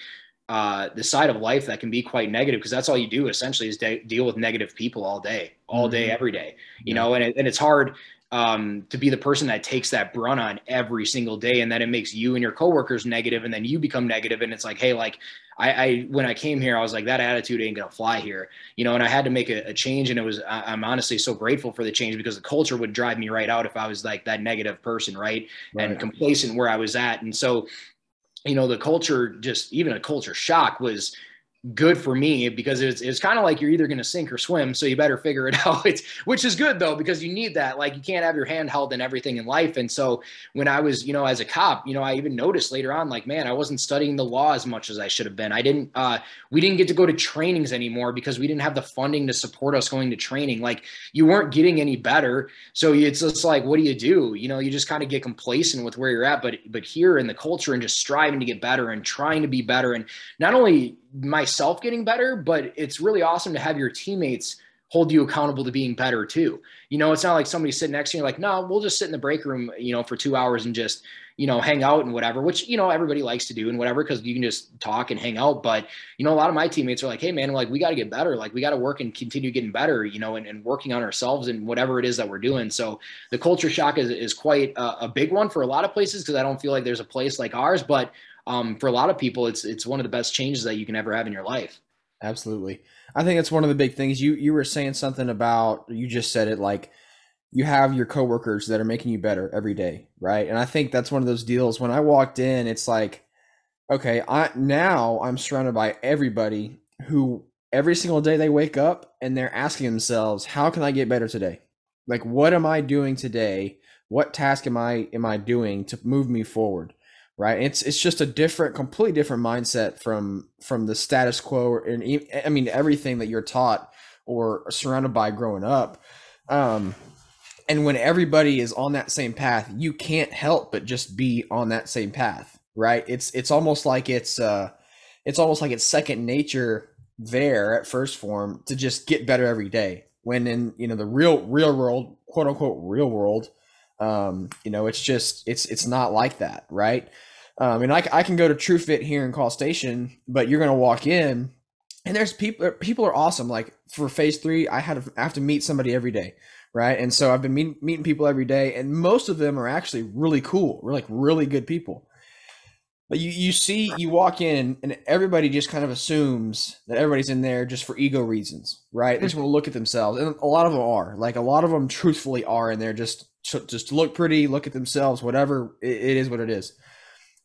uh, the side of life that can be quite negative because that's all you do essentially is de- deal with negative people all day all day mm-hmm. every day you yeah. know and, it, and it's hard um, to be the person that takes that brunt on every single day and then it makes you and your coworkers negative and then you become negative and it's like hey like I, I when i came here i was like that attitude ain't gonna fly here you know and i had to make a, a change and it was I, i'm honestly so grateful for the change because the culture would drive me right out if i was like that negative person right, right. and complacent where i was at and so you know the culture just even a culture shock was good for me because it's, it's kind of like you're either going to sink or swim so you better figure it out it's, which is good though because you need that like you can't have your hand held in everything in life and so when i was you know as a cop you know i even noticed later on like man i wasn't studying the law as much as i should have been i didn't uh we didn't get to go to trainings anymore because we didn't have the funding to support us going to training like you weren't getting any better so it's just like what do you do? You know you just kind of get complacent with where you're at but but here in the culture and just striving to get better and trying to be better and not only myself getting better, but it's really awesome to have your teammates hold you accountable to being better too. You know, it's not like somebody sitting next to you like, no, we'll just sit in the break room, you know, for two hours and just, you know, hang out and whatever, which, you know, everybody likes to do and whatever, because you can just talk and hang out. But, you know, a lot of my teammates are like, hey man, like we got to get better. Like we got to work and continue getting better, you know, and, and working on ourselves and whatever it is that we're doing. So the culture shock is, is quite a, a big one for a lot of places because I don't feel like there's a place like ours, but um, for a lot of people, it's it's one of the best changes that you can ever have in your life. Absolutely, I think it's one of the big things. You you were saying something about you just said it like you have your coworkers that are making you better every day, right? And I think that's one of those deals. When I walked in, it's like, okay, I now I'm surrounded by everybody who every single day they wake up and they're asking themselves, how can I get better today? Like, what am I doing today? What task am I am I doing to move me forward? Right? It's it's just a different completely different mindset from from the status quo and i mean everything that you're taught or surrounded by growing up. Um and when everybody is on that same path you can't help but just be on that same path right? It's it's almost like it's uh it's almost like it's second nature there at 1st Phorm to just get better every day. When in you know the real real world quote unquote real world um you know it's just it's it's not like that right um, and I, I can go to TrueFit here in College Station, but you're gonna walk in, and there's people. People are awesome. Like for phase three, I had to, I have to meet somebody every day, right? And so I've been meet, meeting people every day, and most of them are actually really cool. We're like really good people. But you, you see, you walk in, and everybody just kind of assumes that everybody's in there just for ego reasons, right? They just want to look at themselves, and a lot of them are. Like a lot of them, truthfully, are in there just just to look pretty, look at themselves, whatever. it, it is what it is.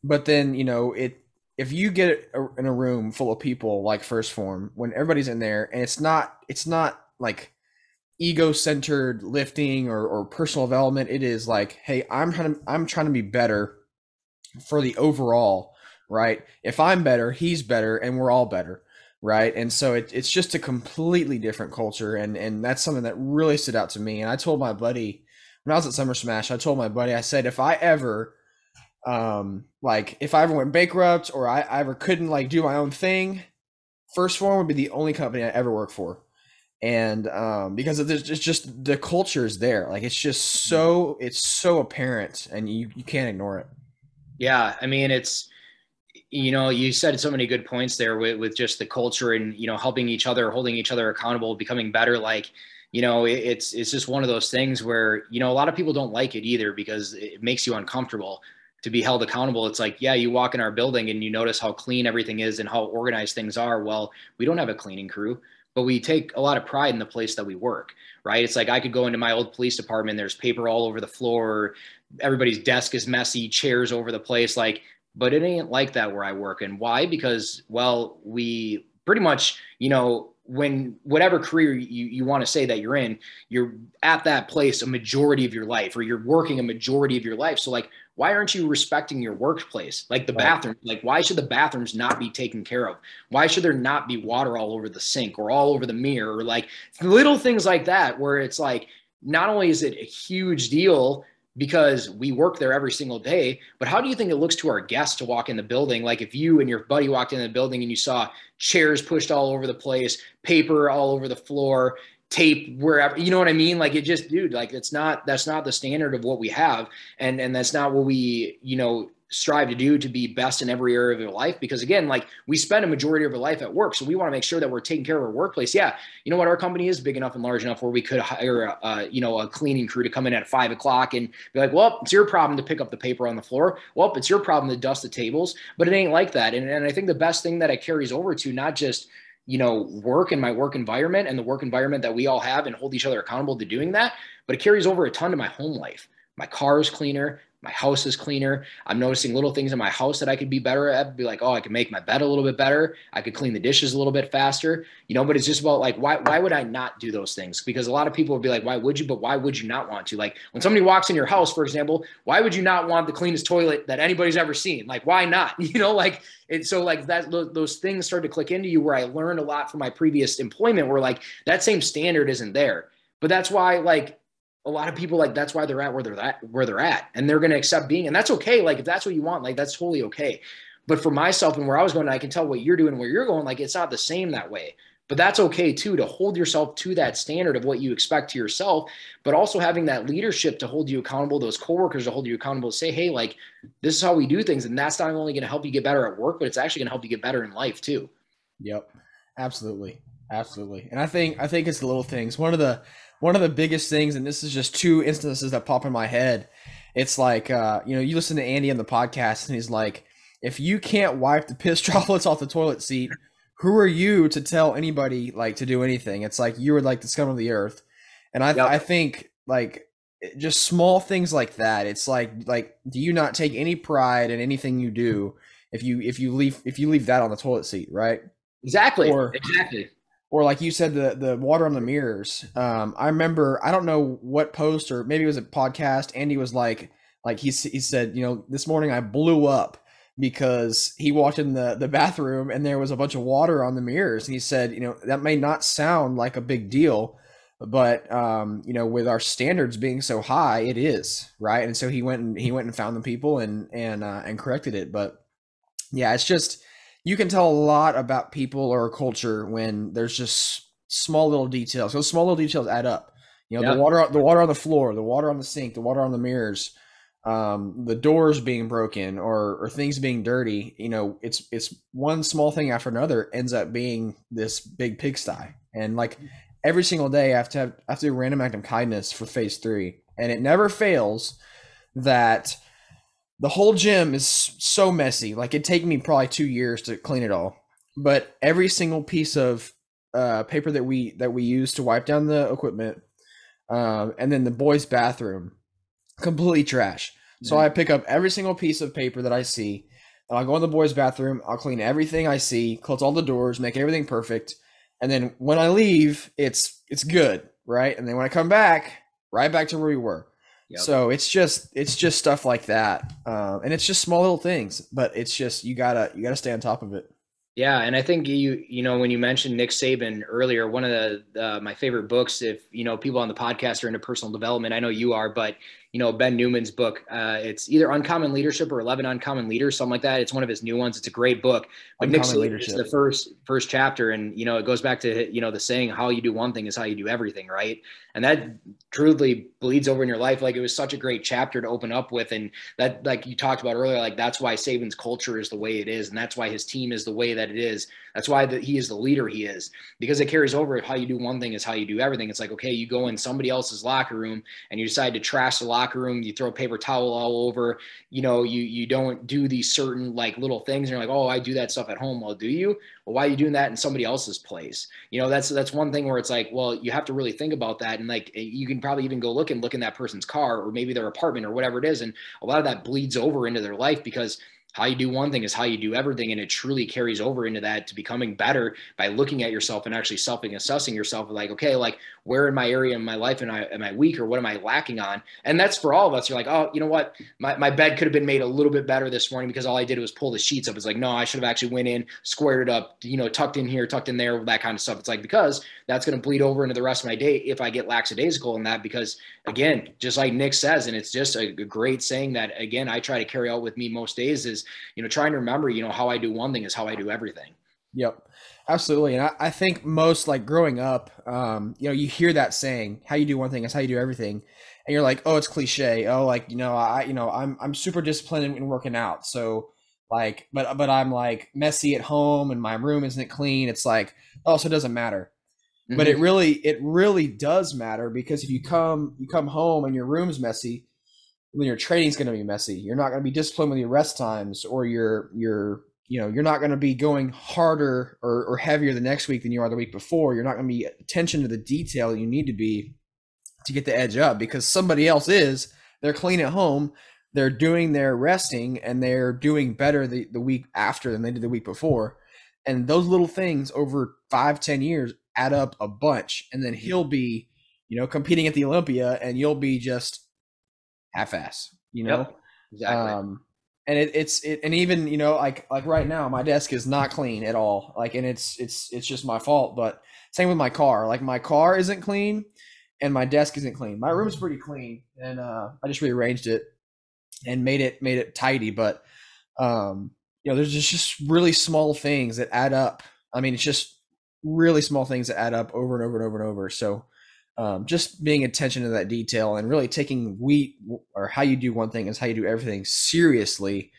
But then you know it if you get in a room full of people like 1st Phorm, when everybody's in there and it's not it's not like ego centered lifting or, or personal development it is like hey i'm trying to i'm trying to be better for the overall right? If i'm better he's better and we're all better right? And so it, it's just a completely different culture and and that's something that really stood out to me. And i told my buddy when i was at summer smash i told my buddy i said if i ever um like if i ever went bankrupt or i, I ever couldn't like do my own thing 1st Phorm would be the only company i ever work for. And um because it's just the culture is there. Like it's just so it's so apparent and you you can't ignore it. Yeah i mean it's you know you said so many good points there with, with just the culture and you know helping each other holding each other accountable becoming better. Like you know it, it's it's just one of those things where you know a lot of people don't like it either because it makes you uncomfortable to be held accountable. It's like, yeah, you walk in our building and you notice how clean everything is and how organized things are. Well, we don't have a cleaning crew, but we take a lot of pride in the place that we work, right? It's like I could go into my old police department, there's paper all over the floor, everybody's desk is messy, chairs over the place, like, but it ain't like that where I work. And why? Because, well, we pretty much, you know, when whatever career you, you want to say that you're in, you're at that place a majority of your life, or you're working a majority of your life. So like why aren't you respecting your workplace? Like the Right. bathroom, like why should the bathrooms not be taken care of? Why should there not be water all over the sink or all over the mirror or like little things like that where it's like not only is it a huge deal because we work there every single day, but how do you think it looks to our guests to walk in the building? Like if you and your buddy walked in the building and you saw chairs pushed all over the place, paper all over the floor, tape wherever, you know what I mean? Like it just, dude, like it's not, that's not the standard of what we have. And, and that's not what we, you know, strive to do to be best in every area of your life because again like we spend a majority of our life at work so we want to make sure that we're taking care of our workplace. Yeah you know what? Our company is big enough and large enough where we could hire a, a you know a cleaning crew to come in at five o'clock and be like well it's your problem to pick up the paper on the floor. Well it's your problem to dust the tables. But it ain't like that and, and i think the best thing that it carries over to not just you know work and my work environment and the work environment that we all have and hold each other accountable to doing that but it carries over a ton to my home life. My car is cleaner my house is cleaner. I'm noticing little things in my house that I could be better at. Be like, oh, I can make my bed a little bit better. I could clean the dishes a little bit faster. You know, but it's just about like, why why would I not do those things? Because a lot of people would be like, why would you? But why would you not want to? Like when somebody walks in your house, for example, why would you not want the cleanest toilet that anybody's ever seen? Like, why not? You know, like it's so like that those things start to click into you where I learned a lot from my previous employment where like that same standard isn't there. But that's why like a lot of people like that's why they're at where they're at where they're at and they're going to accept being and that's okay like if that's what you want like that's totally okay but for myself and where i was going i can tell what you're doing where you're going like it's not the same that way but that's okay too to hold yourself to that standard of what you expect to yourself but also having that leadership to hold you accountable those coworkers to hold you accountable to say hey like this is how we do things and that's not only going to help you get better at work but it's actually going to help you get better in life too Yep. Absolutely. Absolutely. And I think I think it's the little things. One of the one of the biggest things, and this is just two instances that pop in my head. It's like uh, you know, you listen to Andy on the podcast and he's like, if you can't wipe the piss droplets off the toilet seat, who are you to tell anybody like to do anything? It's like you were like the scum of the earth. And I Yep. I think like just small things like that. It's like like do you not take any pride in anything you do if you if you leave if you leave that on the toilet seat, right? exactly Or- exactly or like you said the the water on the mirrors. Um i remember i don't know what post or maybe it was a podcast andy was like like he, he said you know this morning i blew up because he walked in the the bathroom and there was a bunch of water on the mirrors. And he said you know that may not sound like a big deal but um you know with our standards being so high it is right? And so he went and he went and found the people and and uh, and corrected it. But yeah it's just you can tell a lot about people or a culture when there's just small little details. Those small little details add up. You know, Yeah. the water, the water on the floor, the water on the sink, the water on the mirrors, um, the doors being broken, or or things being dirty. You know, it's it's one small thing after another ends up being this big pigsty. And like every single day, I have to have I have to do a random act of kindness for phase three, and it never fails that the whole gym is so messy. Like it'd take me probably two years to clean it all. But every single piece of uh, paper that we that we use to wipe down the equipment, um, and then the boys' bathroom, completely trash. So I pick up every single piece of paper that I see, and I'll go in the boys' bathroom. I'll clean everything I see, close all the doors, make everything perfect, and then when I leave, it's it's good, right? And then when I come back, right back to where we were. Yep. So it's just it's just stuff like that, um, and it's just small little things, but it's just you gotta you gotta stay on top of it. Yeah, and I think you you know when you mentioned Nick Saban earlier, one of the uh, my favorite books. If you know people on the podcast are into personal development, I know you are, but you know Ben Newman's book. Uh, it's either Uncommon Leadership or Eleven Uncommon Leaders, something like that. It's one of his new ones. It's a great book. But Nick Uncommon Saban is Leadership. the first first chapter, and you know it goes back to you know the saying, "How you do one thing is how you do everything," right? And that truly bleeds over in your life. Like it was such a great chapter to open up with, and that like you talked about earlier, like that's why Saban's culture is the way it is, and that's why his team is the way that it is. That's why that he is the leader he is because it carries over. How you do one thing is how you do everything. It's like okay, you go in somebody else's locker room and you decide to trash the locker room. You throw a paper towel all over. You know, you you don't do these certain like little things. And you're like, oh, I do that stuff at home. Well, do you? Well, why are you doing that in somebody else's place? You know, that's that's one thing where it's like, well, you have to really think about that. And like, eh, you can probably even go look and look in that person's car or maybe their apartment or whatever it is. And a lot of that bleeds over into their life because how you do one thing is how you do everything and it truly carries over into that to becoming better by looking at yourself and actually self-assessing yourself like okay like where in my area in my life am I am I weak or what am I lacking on? And that's for all of us. You're like oh you know what? My, my bed could have been made a little bit better this morning because all I did was pull the sheets up. It's like no I should have actually went in squared it up you know tucked in here tucked in there that kind of stuff. It's like because that's going to bleed over into the rest of my day if I get lackadaisical in that because again just like Nick says and it's just a, a great saying that again I try to carry out with me most days is you know, trying to remember, you know, how I do one thing is how I do everything. Yep. Absolutely. And I, I think most like growing up, um, you know, you hear that saying, how you do one thing is how you do everything. And you're like, oh, it's cliche. Oh, like, you know, I, you know, I'm, I'm super disciplined in working out. So like, but, but I'm like messy at home and my room isn't clean. It's like, oh, so it doesn't matter. Mm-hmm. But it mm-hmm. really, it really does matter because if you come, you come home and your room's messy, then your training's going to be messy. You're not going to be disciplined with your rest times, or you're you're you know you're not going to be going harder or, or heavier the next week than you are the week before. You're not going to be attention to the detail that you need to be to get the edge up because somebody else is. They're clean at home. They're doing their resting and they're doing better the, the week after than they did the week before. And those little things over five, ten years add up a bunch. And then he'll be, you know, competing at the Olympia and you'll be just half-ass you know yep, exactly um and it, it's it and even you know like like right now my desk is not clean at all. Like and it's it's it's just my fault but same with my car. Like my car isn't clean and my desk isn't clean. My room's pretty clean and uh i just rearranged it and made it made it tidy but um you know there's just, just really small things that add up. I mean it's just really small things that add up over and over and over and over. So um, just being attention to that detail and really taking wheat or how you do one thing is how you do everything seriously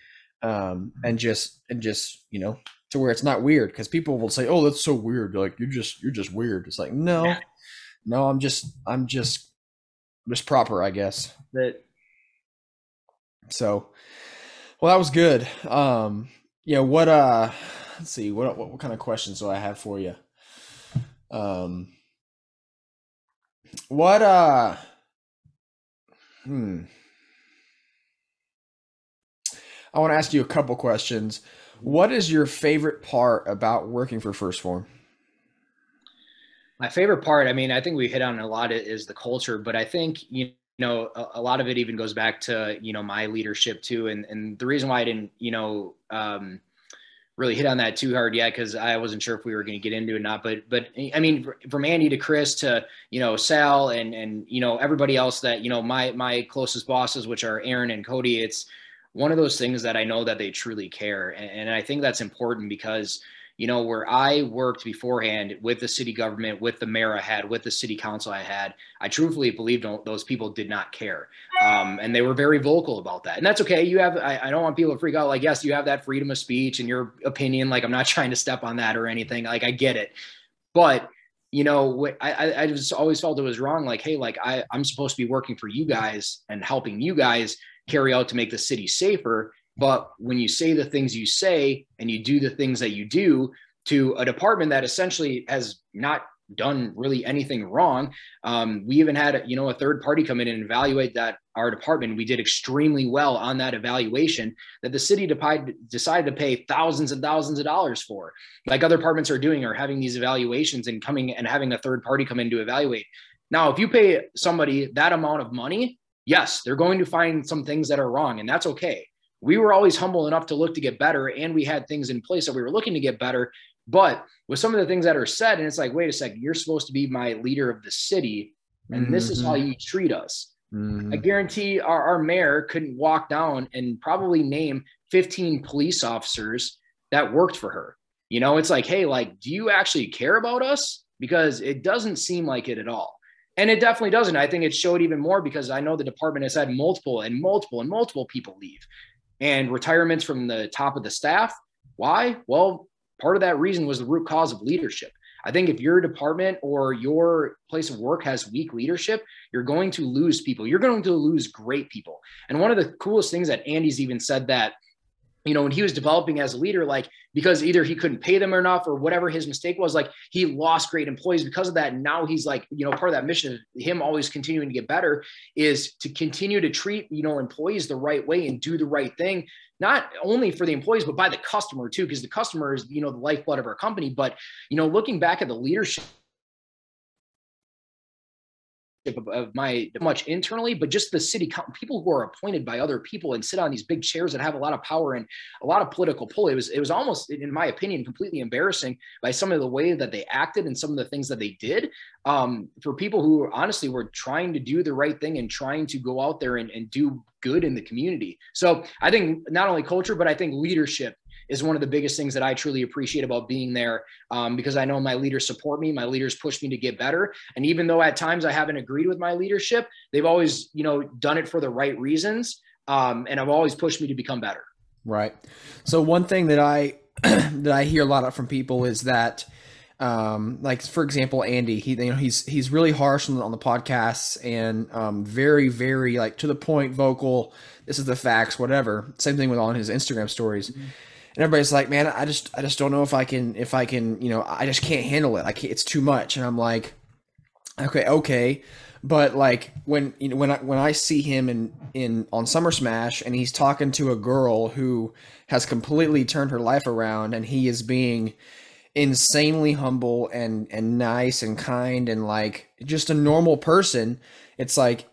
um, and just and just you know to where it's not weird because people will say oh that's so weird like you're just you're just weird. It's like no no i'm just i'm just just proper i guess. That so well that was good. Um yeah what uh let's see what, what what kind of questions do i have for you? Um what uh hmm. I want to ask you a couple questions. What is your favorite part about working for 1st Phorm? My favorite part, I mean, I think we hit on a lot is the culture, but I think you know a, a, lot of it even goes back to you know my leadership too, and and the reason why I didn't you know um, really hit on that too hard yet because I wasn't sure if we were going to get into it or not. But but I mean, from Andy to Chris to you know Sal and and you know everybody else that you know my my closest bosses, which are Aaron and Cody, it's one of those things that I know that they truly care, and, and I think that's important because you know, where I worked beforehand with the city government, with the mayor I had, with the city council I had, I truthfully believed those people did not care. Um, and they were very vocal about that. And that's okay. You have, I, I, don't want people to freak out. Like, yes, you have that freedom of speech and your opinion. Like, I'm not trying to step on that or anything. Like, I get it. But, you know, I, I just always felt it was wrong. Like, hey, like, I, I'm supposed to be working for you guys and helping you guys carry out to make the city safer but when you say the things you say and you do the things that you do to a department that essentially has not done really anything wrong, um, we even had you know a third party come in and evaluate that our department. We did extremely well on that evaluation that the city decided to pay thousands and thousands of dollars for, like other departments are doing, or having these evaluations and coming and having a third party come in to evaluate. Now, if you pay somebody that amount of money, yes, they're going to find some things that are wrong, and that's okay we were always humble enough to look to get better and we had things in place that we were looking to get better but with some of the things that are said and it's like wait a second you're supposed to be my leader of the city and mm-hmm. this is how mm-hmm. you treat us mm-hmm. i guarantee our, our mayor couldn't walk down and probably name 15 police officers that worked for her you know it's like hey like do you actually care about us because it doesn't seem like it at all and it definitely doesn't i think it showed even more because i know the department has had multiple and multiple and multiple people leave and retirements from the top of the staff. Why? Well, part of that reason was the root cause of leadership. I think if your department or your place of work has weak leadership, you're going to lose people. You're going to lose great people. And one of the coolest things that Andy's even said that you know, when he was developing as a leader, like because either he couldn't pay them enough or whatever his mistake was, like he lost great employees because of that. And now he's like, you know, part of that mission, him always continuing to get better is to continue to treat, you know, employees the right way and do the right thing, not only for the employees, but by the customer too, because the customer is, you know, the lifeblood of our company. But, you know, looking back at the leadership of, of my much internally, but just the city people who are appointed by other people and sit on these big chairs that have a lot of power and a lot of political pull. It was it was almost, in my opinion, completely embarrassing by some of the way that they acted and some of the things that they did. Um, for people who honestly were trying to do the right thing and trying to go out there and, and do good in the community. So I think not only culture, but I think leadership is one of the biggest things that I truly appreciate about being there um, because I know my leaders support me. My leaders push me to get better. And even though at times I haven't agreed with my leadership, they've always, you know, done it for the right reasons. Um, and have always pushed me to become better. Right. So one thing that I that I hear a lot of from people is that um, like for example, Andy, he you know he's he's really harsh on the, on the podcasts and um, very very like to the point, vocal. This is the facts, whatever. Same thing with on his Instagram stories. Mm-hmm and everybody's like, man, I just, I just don't know if I can, if I can, you know, I just can't handle it. Like it's too much. And I'm like, okay, okay. But like when, you know, when I, when I see him in, in, on Summer Smash and he's talking to a girl who has completely turned her life around and he is being insanely humble and, and nice and kind and like just a normal person. It's like,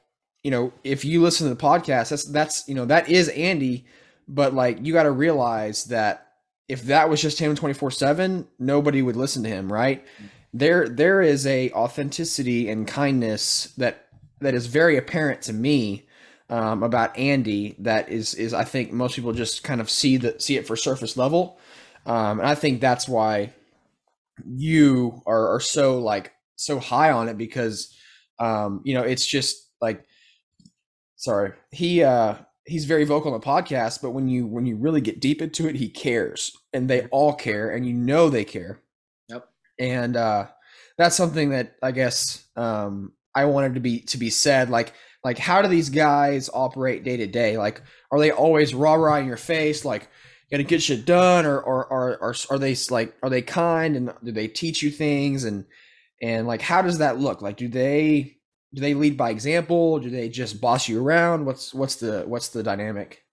you know, if you listen to the podcast, that's, that's, you know, that is Andy but like you got to realize that if that was just him 24/7, nobody would listen to him, right? There there is a authenticity and kindness that that is very apparent to me um, about Andy that is is I think most people just kind of see the see it for surface level. Um, and I think that's why you are, are so like so high on it because um, you know it's just like sorry he uh he's very vocal on the podcast, but when you when you really get deep into it, he cares, and they all care, and you know they care. Yep. And uh, that's something that I guess um, I wanted to be to be said. Like like how do these guys operate day to day? Like are they always rah rah in your face? Like gonna get shit done, or or or, or are they like are they kind and do they teach you things and and like how does that look? Like do they do they lead by example? Do they just boss you around? What's what's the what's the dynamic?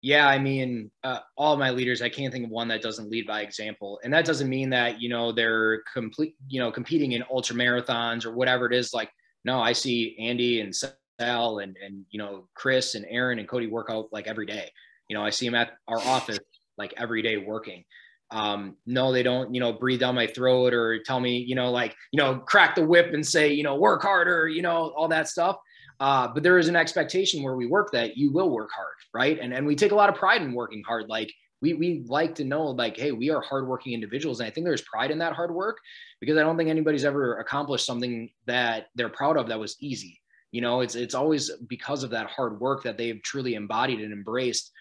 Yeah, I mean, uh, all my leaders, I can't think of one that doesn't lead by example, and that doesn't mean that you know they're complete, you know, competing in ultra marathons or whatever it is. Like, no, I see Andy and Sal and and you know Chris and Aaron and Cody work out like every day. You know, I see them at our office like every day working um, no, they don't, you know, breathe down my throat or tell me, you know, like, you know, crack the whip and say, you know, work harder, you know, all that stuff. Uh, but there is an expectation where we work that you will work hard, right? And and we take a lot of pride in working hard. Like we we like to know, like, hey, we are hardworking individuals, and I think there's pride in that hard work because I don't think anybody's ever accomplished something that they're proud of that was easy. You know, it's it's always because of that hard work that they've truly embodied and embraced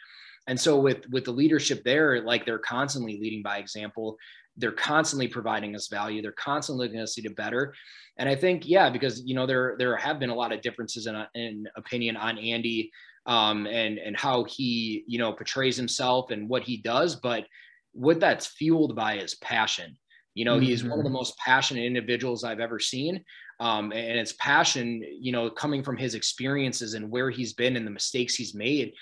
and so with with the leadership there, like they're constantly leading by example. They're constantly providing us value. They're constantly looking us to do better. And I think, yeah, because you know there there have been a lot of differences in, in opinion on Andy um, and and how he you know portrays himself and what he does, but what that's fueled by is passion. You know, mm-hmm. he's one of the mm-hmm. most passionate individuals I've ever seen. Um, and it's passion, you know, coming from his experiences and where he's been and the mistakes he's made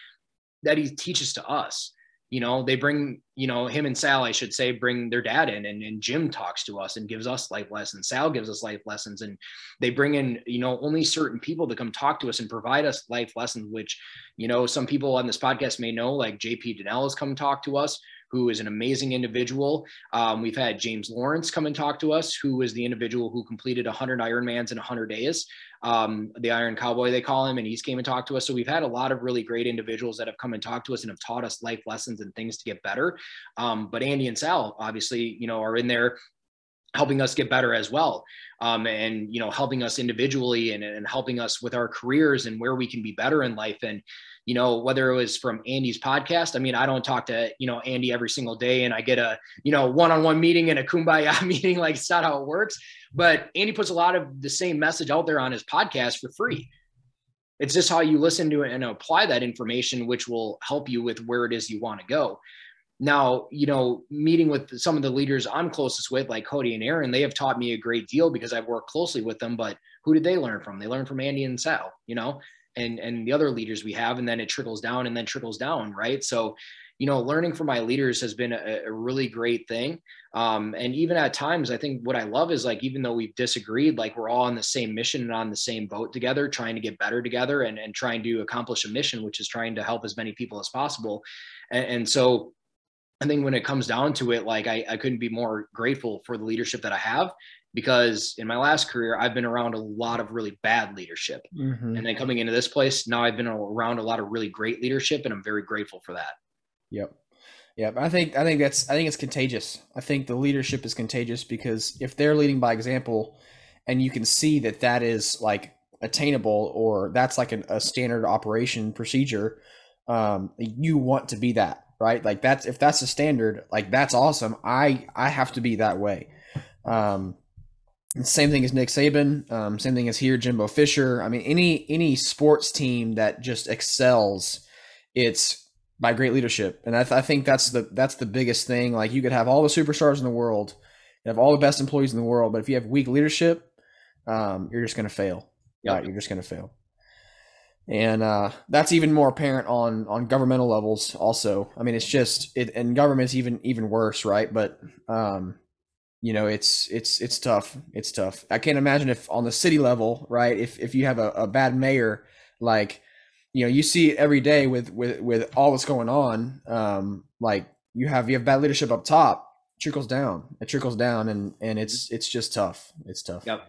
that he teaches to us. You know, they bring, you know, him and Sal, I should say, bring their dad in and, and Jim talks to us and gives us life lessons. Sal gives us life lessons and they bring in, you know, only certain people to come talk to us and provide us life lessons, which, you know, some people on this podcast may know, like JP Dinnell has come talk to us who is an amazing individual. Um, we've had James Lawrence come and talk to us, who is the individual who completed 100 Ironmans in 100 days, um, the Iron Cowboy, they call him, and he's came and talked to us. So we've had a lot of really great individuals that have come and talked to us and have taught us life lessons and things to get better. Um, but Andy and Sal, obviously, you know, are in there helping us get better as well um, and you know helping us individually and, and helping us with our careers and where we can be better in life and you know, whether it was from Andy's podcast. I mean, I don't talk to, you know, Andy every single day and I get a, you know, one-on-one meeting and a kumbaya meeting. Like it's not how it works. But Andy puts a lot of the same message out there on his podcast for free. it's just how you listen to it and apply that information, which will help you with where it is you want to go. Now, you know, meeting with some of the leaders I'm closest with, like Cody and Aaron, they have taught me a great deal because I've worked closely with them. But who did they learn from? They learned from Andy and Sal, you know, and and the other leaders we have, and then it trickles down and then trickles down, right? So, you know, learning from my leaders has been a, a really great thing. Um, and even at times, I think what I love is like, even though we've disagreed, like we're all on the same mission and on the same boat together, trying to get better together and, and trying to accomplish a mission, which is trying to help as many people as possible. And, and so I think when it comes down to it, like I, I couldn't be more grateful for the leadership that I have because in my last career, I've been around a lot of really bad leadership. Mm-hmm. And then coming into this place, now I've been around a lot of really great leadership and I'm very grateful for that. Yep. Yep. I think I think that's I think it's contagious. I think the leadership is contagious because if they're leading by example and you can see that that is like attainable or that's like an, a standard operation procedure, um, you want to be that right? Like that's if that's the standard, like that's awesome. I I have to be that way. Um, same thing as Nick Saban. Um, same thing as here, Jimbo Fisher. I mean, any any sports team that just excels, it's by great leadership, and I, th- I think that's the that's the biggest thing. Like you could have all the superstars in the world, you have all the best employees in the world, but if you have weak leadership, um, you're just going to fail. Yep. Right, you're just going to fail and uh, that's even more apparent on on governmental levels also. I mean it's just it and government's even even worse right? But um you know it's it's it's tough. It's tough. I can't imagine if on the city level right if if you have a, a bad mayor like you know you see it every day with with with all that's going on um like you have you have bad leadership up top trickles down. It trickles down and and it's it's just tough. It's tough. Yep.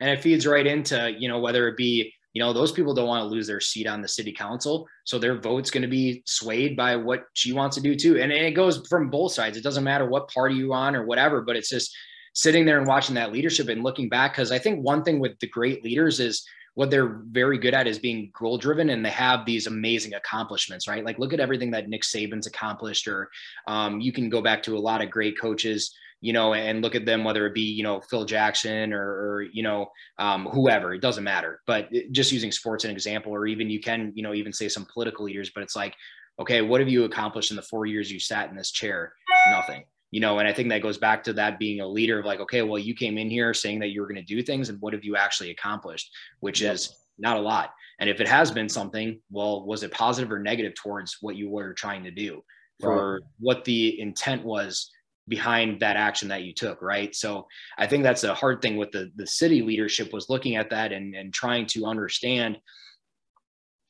And it feeds right into you know whether it be you know those people don't want to lose their seat on the city council so their vote's going to be swayed by what she wants to do too. And, it goes from both sides it doesn't matter what party you're on or whatever but it's just sitting there and watching that leadership and looking back because i think one thing with the great leaders is what they're very good at is being goal driven and they have these amazing accomplishments right? Like look at everything that nick saban's accomplished or um, you can go back to a lot of great coaches you know, and look at them, whether it be, you know, Phil Jackson or, or you know, um, whoever, it doesn't matter. But just using sports as an example, or even you can, you know, even say some political leaders, but it's like, okay, what have you accomplished in the four years you sat in this chair? Nothing. You know, and I think that goes back to that being a leader of like, okay, well, you came in here saying that you were going to do things, and what have you actually accomplished? Which yep. is not a lot. And if it has been something, well, was it positive or negative towards what you were trying to do? For right. what the intent was behind that action that you took right? So i think that's a hard thing with the the city leadership was looking at that and and trying to understand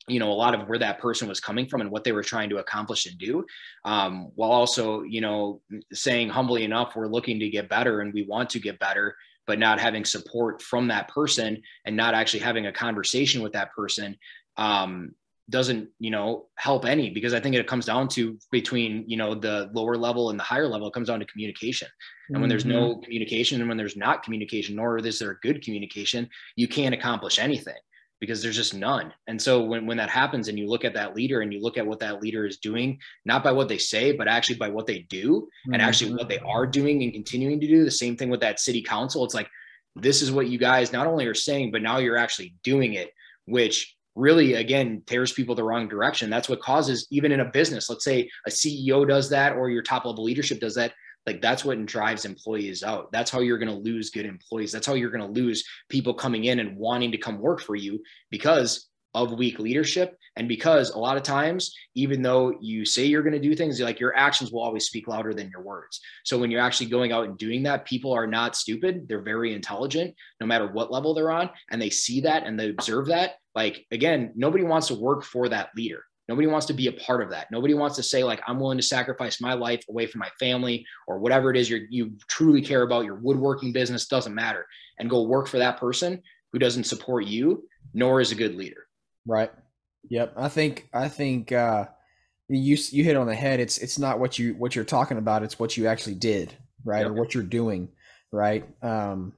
you know a lot of where that person was coming from and what they were trying to accomplish and do um, while also you know saying humbly enough we're looking to get better and we want to get better but not having support from that person and not actually having a conversation with that person um, doesn't you know help any because i think it comes down to between you know the lower level and the higher level it comes down to communication and when there's no mm-hmm. communication and when there's not communication nor is there good communication you can't accomplish anything because there's just none and so when, when that happens and you look at that leader and you look at what that leader is doing not by what they say but actually by what they do mm-hmm. and actually what they are doing and continuing to do the same thing with that city council it's like this is what you guys not only are saying but now you're actually doing it which really again tears people the wrong direction. That's what causes even in a business let's say a ceo does that or your top level leadership does that like that's what drives employees out. That's how you're going to lose good employees. That's how you're going to lose people coming in and wanting to come work for you because of weak leadership. And because a lot of times even though you say you're going to do things like your actions will always speak louder than your words. So when you're actually going out and doing that people are not stupid. They're very intelligent no matter what level they're on and they see that and they observe that. Like again nobody wants to work for that leader. Nobody wants to be a part of that. Nobody wants to say like i'm willing to sacrifice my life away from my family or whatever it is you truly care about your woodworking business doesn't matter. And go work for that person who doesn't support you nor is a good leader Right. Yep. I think I think uh, you you hit on the head. It's it's not what you what you're talking about. It's what you actually did, right, yep. or what you're doing, right. Um,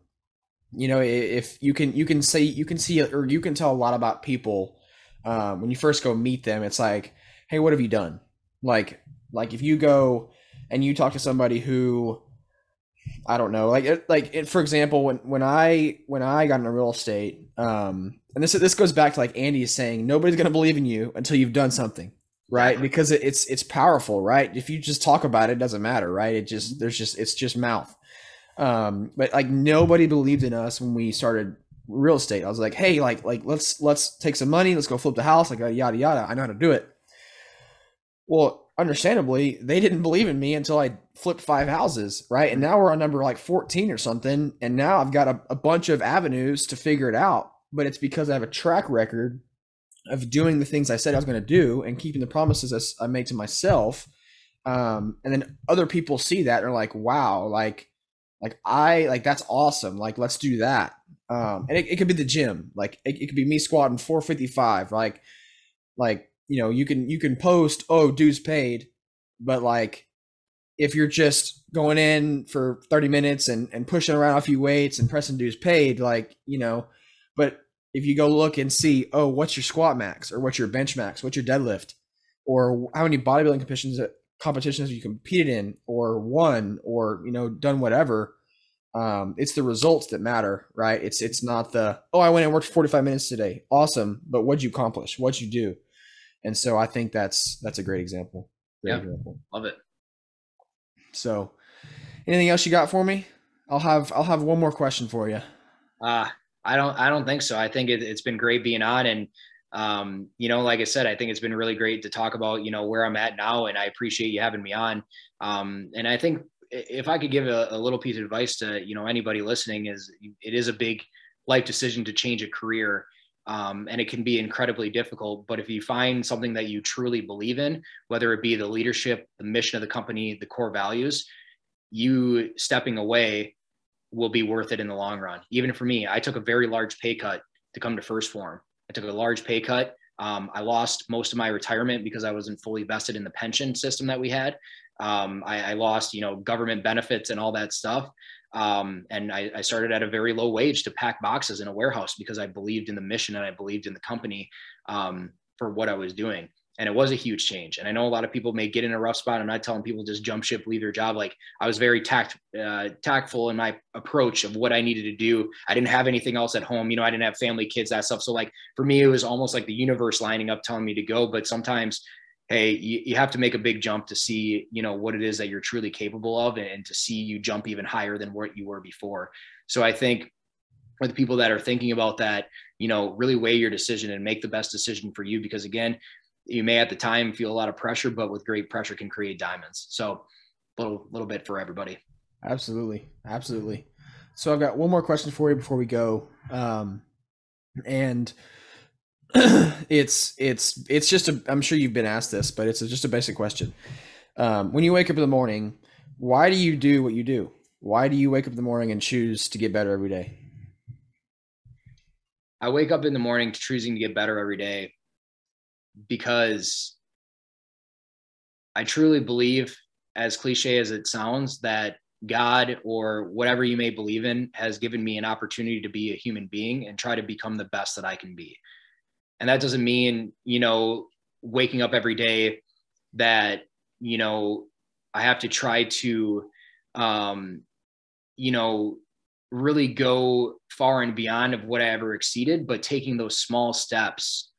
you know, if you can you can say you can see or you can tell a lot about people um, when you first go meet them. It's like, hey, what have you done? Like like if you go and you talk to somebody who I don't know, like like it, for example, when when I when I got into real estate, um, and this this goes back to like Andy is saying, nobody's gonna believe in you until you've done something, right? Because it, it's it's powerful, right? If you just talk about it, it doesn't matter, right? It just there's just it's just mouth. Um, but like nobody believed in us when we started real estate. I was like, hey, like like let's let's take some money, let's go flip the house, like yada yada. I know how to do it. Well, understandably, they didn't believe in me until I flipped five houses, right? And now we're on number like 14 or something. And now I've got a, a bunch of avenues to figure it out. But it's because I have a track record of doing the things I said I was going to do and keeping the promises I, made to myself. Um, and then other people see that and are like, wow, like, like I, like, that's awesome. Like, let's do that. Um, and it, it could be the gym. Like it, it could be me squatting 455. Like, like, you know, you can, you can post, oh, dues paid, but like, if you're just going in for 30 minutes and, and pushing around a few weights and pressing dues paid, like, you know, but if you go look and see, oh, what's your squat max or what's your bench max, what's your deadlift, or how many bodybuilding competitions competitions you competed in or won or you know done whatever, um, it's the results that matter, right? It's it's not the oh I went and worked 45 minutes today, awesome, but what'd you accomplish? What'd you do? And so I think that's that's a great example. Great Yeah. example. Love it. So, anything else you got for me? I'll have I'll have one more question for you. Uh, I don't I don't think so. I think it, it's been great being on and um, you know, like I said, I think it's been really great to talk about, you know, where I'm at now and I appreciate you having me on. Um, and I think if I could give a, a little piece of advice to, you know, anybody listening is it is a big life decision to change a career. Um, and it can be incredibly difficult. But if you find something that you truly believe in, whether it be the leadership, the mission of the company, the core values, you stepping away will be worth it in the long run. Even for me, I took a very large pay cut to come to 1st Phorm. I took a large pay cut. Um, I lost most of my retirement because I wasn't fully vested in the pension system that we had. Um, I, I lost, you know, government benefits and all that stuff. Um, and I, I started at a very low wage to pack boxes in a warehouse because I believed in the mission and I believed in the company um, for what I was doing. And it was a huge change. And I know a lot of people may get in a rough spot. I'm not telling people just jump ship, leave your job. Like I was very tact, uh, tactful in my approach of what I needed to do. I didn't have anything else at home. You know, I didn't have family, kids, that stuff. So like for me, it was almost like the universe lining up, telling me to go. But sometimes, hey, you, you have to make a big jump to see, you know, what it is that you're truly capable of and, and to see you jump even higher than what you were before. So I think for the people that are thinking about that, you know, really weigh your decision and make the best decision for you. Because again, you may at the time feel a lot of pressure, but with great pressure can create diamonds. So little little bit for everybody. Absolutely, absolutely. So I've got one more question for you before we go, um, and it's it's it's just a. I'm sure you've been asked this, but it's just a basic question. Um, when you wake up in the morning, why do you do what you do? Why do you wake up in the morning and choose to get better every day? I wake up in the morning choosing to get better every day because I truly believe, as cliche as it sounds, that God or whatever you may believe in has given me an opportunity to be a human being and try to become the best that I can be. And that doesn't mean, you know, waking up every day that, you know, I have to try to, um, you know, really go far and beyond of what I ever exceeded, but taking those small steps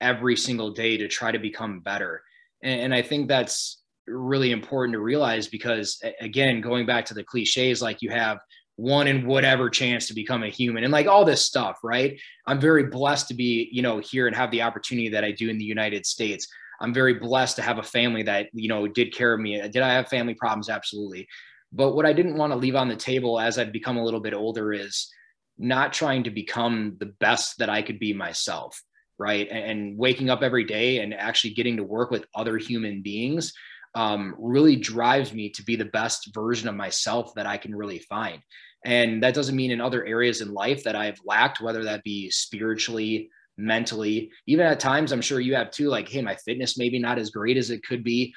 every single day to try to become better. And, and I think that's really important to realize because again, going back to the cliches, like you have one in whatever chance to become a human and like all this stuff, right? I'm very blessed to be, you know, here and have the opportunity that I do in the United States. I'm very blessed to have a family that, you know, did care of me. Did I have family problems? Absolutely. But what I didn't want to leave on the table as I've become a little bit older is not trying to become the best that I could be myself, right? And, waking up every day and actually getting to work with other human beings um, really drives me to be the best version of myself that I can really find. And that doesn't mean in other areas in life that I've lacked, whether that be spiritually, mentally, even at times, I'm sure you have too, like, hey, my fitness maybe not as great as it could be.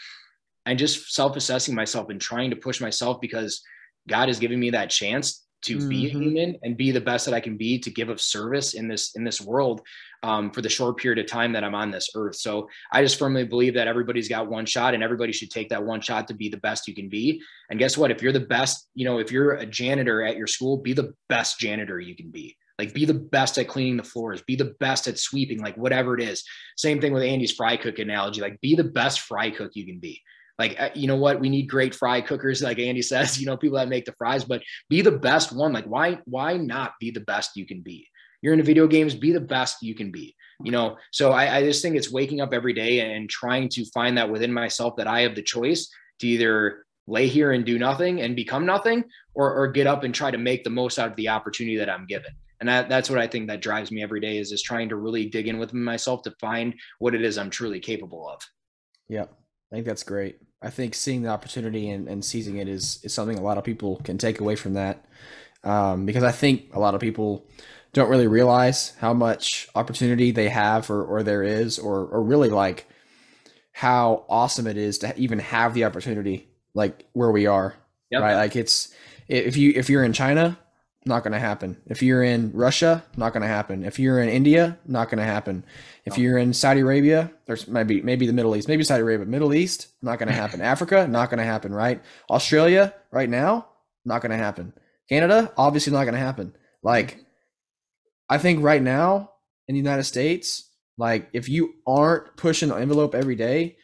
And just self assessing myself and trying to push myself because God has given me that chance to be a Mhm. human and be the best that I can be to give of service in this in this world um, for the short period of time that I'm on this earth. So I just firmly believe that everybody's got one shot and everybody should take that one shot to be the best you can be. And guess what? If you're the best, you know, if you're a janitor at your school, be the best janitor you can be. Like be the best at cleaning the floors, be the best at sweeping, like whatever it is. Same thing with Andy's fry cook analogy. Like be the best fry cook you can be. Like uh, you know what, we need great fry cookers, like Andy says. You know people that make the fries, but be the best one. Like why why not be the best you can be? You're in the video games, be the best you can be. You know, so I, I just think it's waking up every day and trying to find that within myself that I have the choice to either lay here and do nothing and become nothing or, or get up and try to make the most out of the opportunity that I'm given. And that, that's what I think that drives me every day is just trying to really dig in with myself to find what it is I'm truly capable of. Yep. I think that's great. I think seeing the opportunity and, and seizing it is, is something a lot of people can take away from that. Um, because I think a lot of people don't really realize how much opportunity they have or, or there is, or, or really like how awesome it is to even have the opportunity like where we are. Yep. Right. Like it's, if you, if you're in China, not going to happen. If you're in Russia, not going to happen. If you're in India, not going to happen. If you're in Saudi Arabia, there's maybe maybe the Middle East, maybe Saudi Arabia, Middle East, not going to happen. Africa, not going to happen, right? Australia, right now, not going to happen. Canada, obviously not going to happen. Like I think right now in the United States, like if you aren't pushing the envelope every day,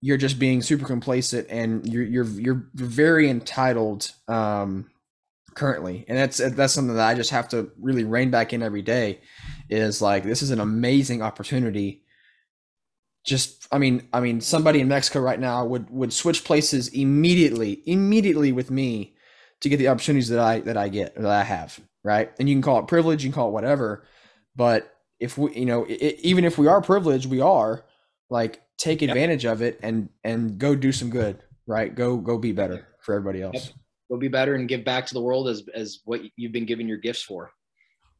you're just being super complacent and you're you're you're very entitled um currently. And that's that's something that i just have to really rein back in every day is like this is an amazing opportunity. Just i mean i mean somebody in mexico right now would would switch places immediately immediately with me to get the opportunities that i that i get that i have right? And you can call it privilege you can call it whatever but if we you know it, even if we are privileged we are like take advantage yep. of it and and go do some good right? Go go be better for everybody else. Yep go be better and give back to the world as as what you've been given your gifts for.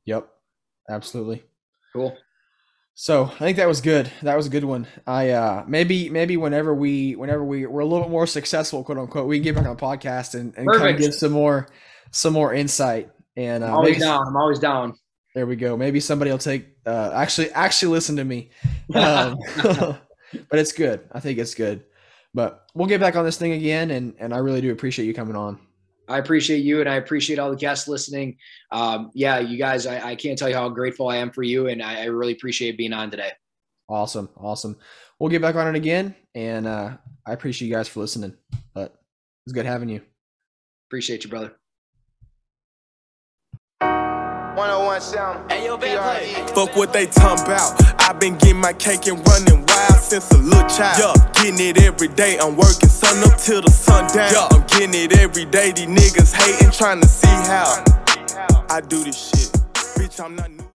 Yep. Absolutely. Cool. So I think that was good. That was a good one. I uh maybe maybe whenever we whenever we we're a little bit more successful, quote unquote, we can get back on a podcast and, and kind of give some more some more insight. And uh, I'm always down. I'm always down. There we go. Maybe somebody will take uh actually actually listen to me. Um, but it's good. I think it's good. But we'll get back on this thing again and and I really do appreciate you coming on. I appreciate you and I appreciate all the guests listening. Um, yeah, you guys, I, I, can't tell you how grateful I am for you, and I, I, really appreciate being on today. Awesome, awesome. We'll get back on it again, and uh, I appreciate you guys for listening. But it's good having you. Appreciate you, brother. 101 sound. Hey, yo, Fuck what they talking about. I've been getting my cake and running wild since a little child. Yeah, getting it every day. I'm working sun up till the sun down. Yeah, I'm getting it every day. These niggas hating, trying to see how I do this shit. Bitch, I'm not new.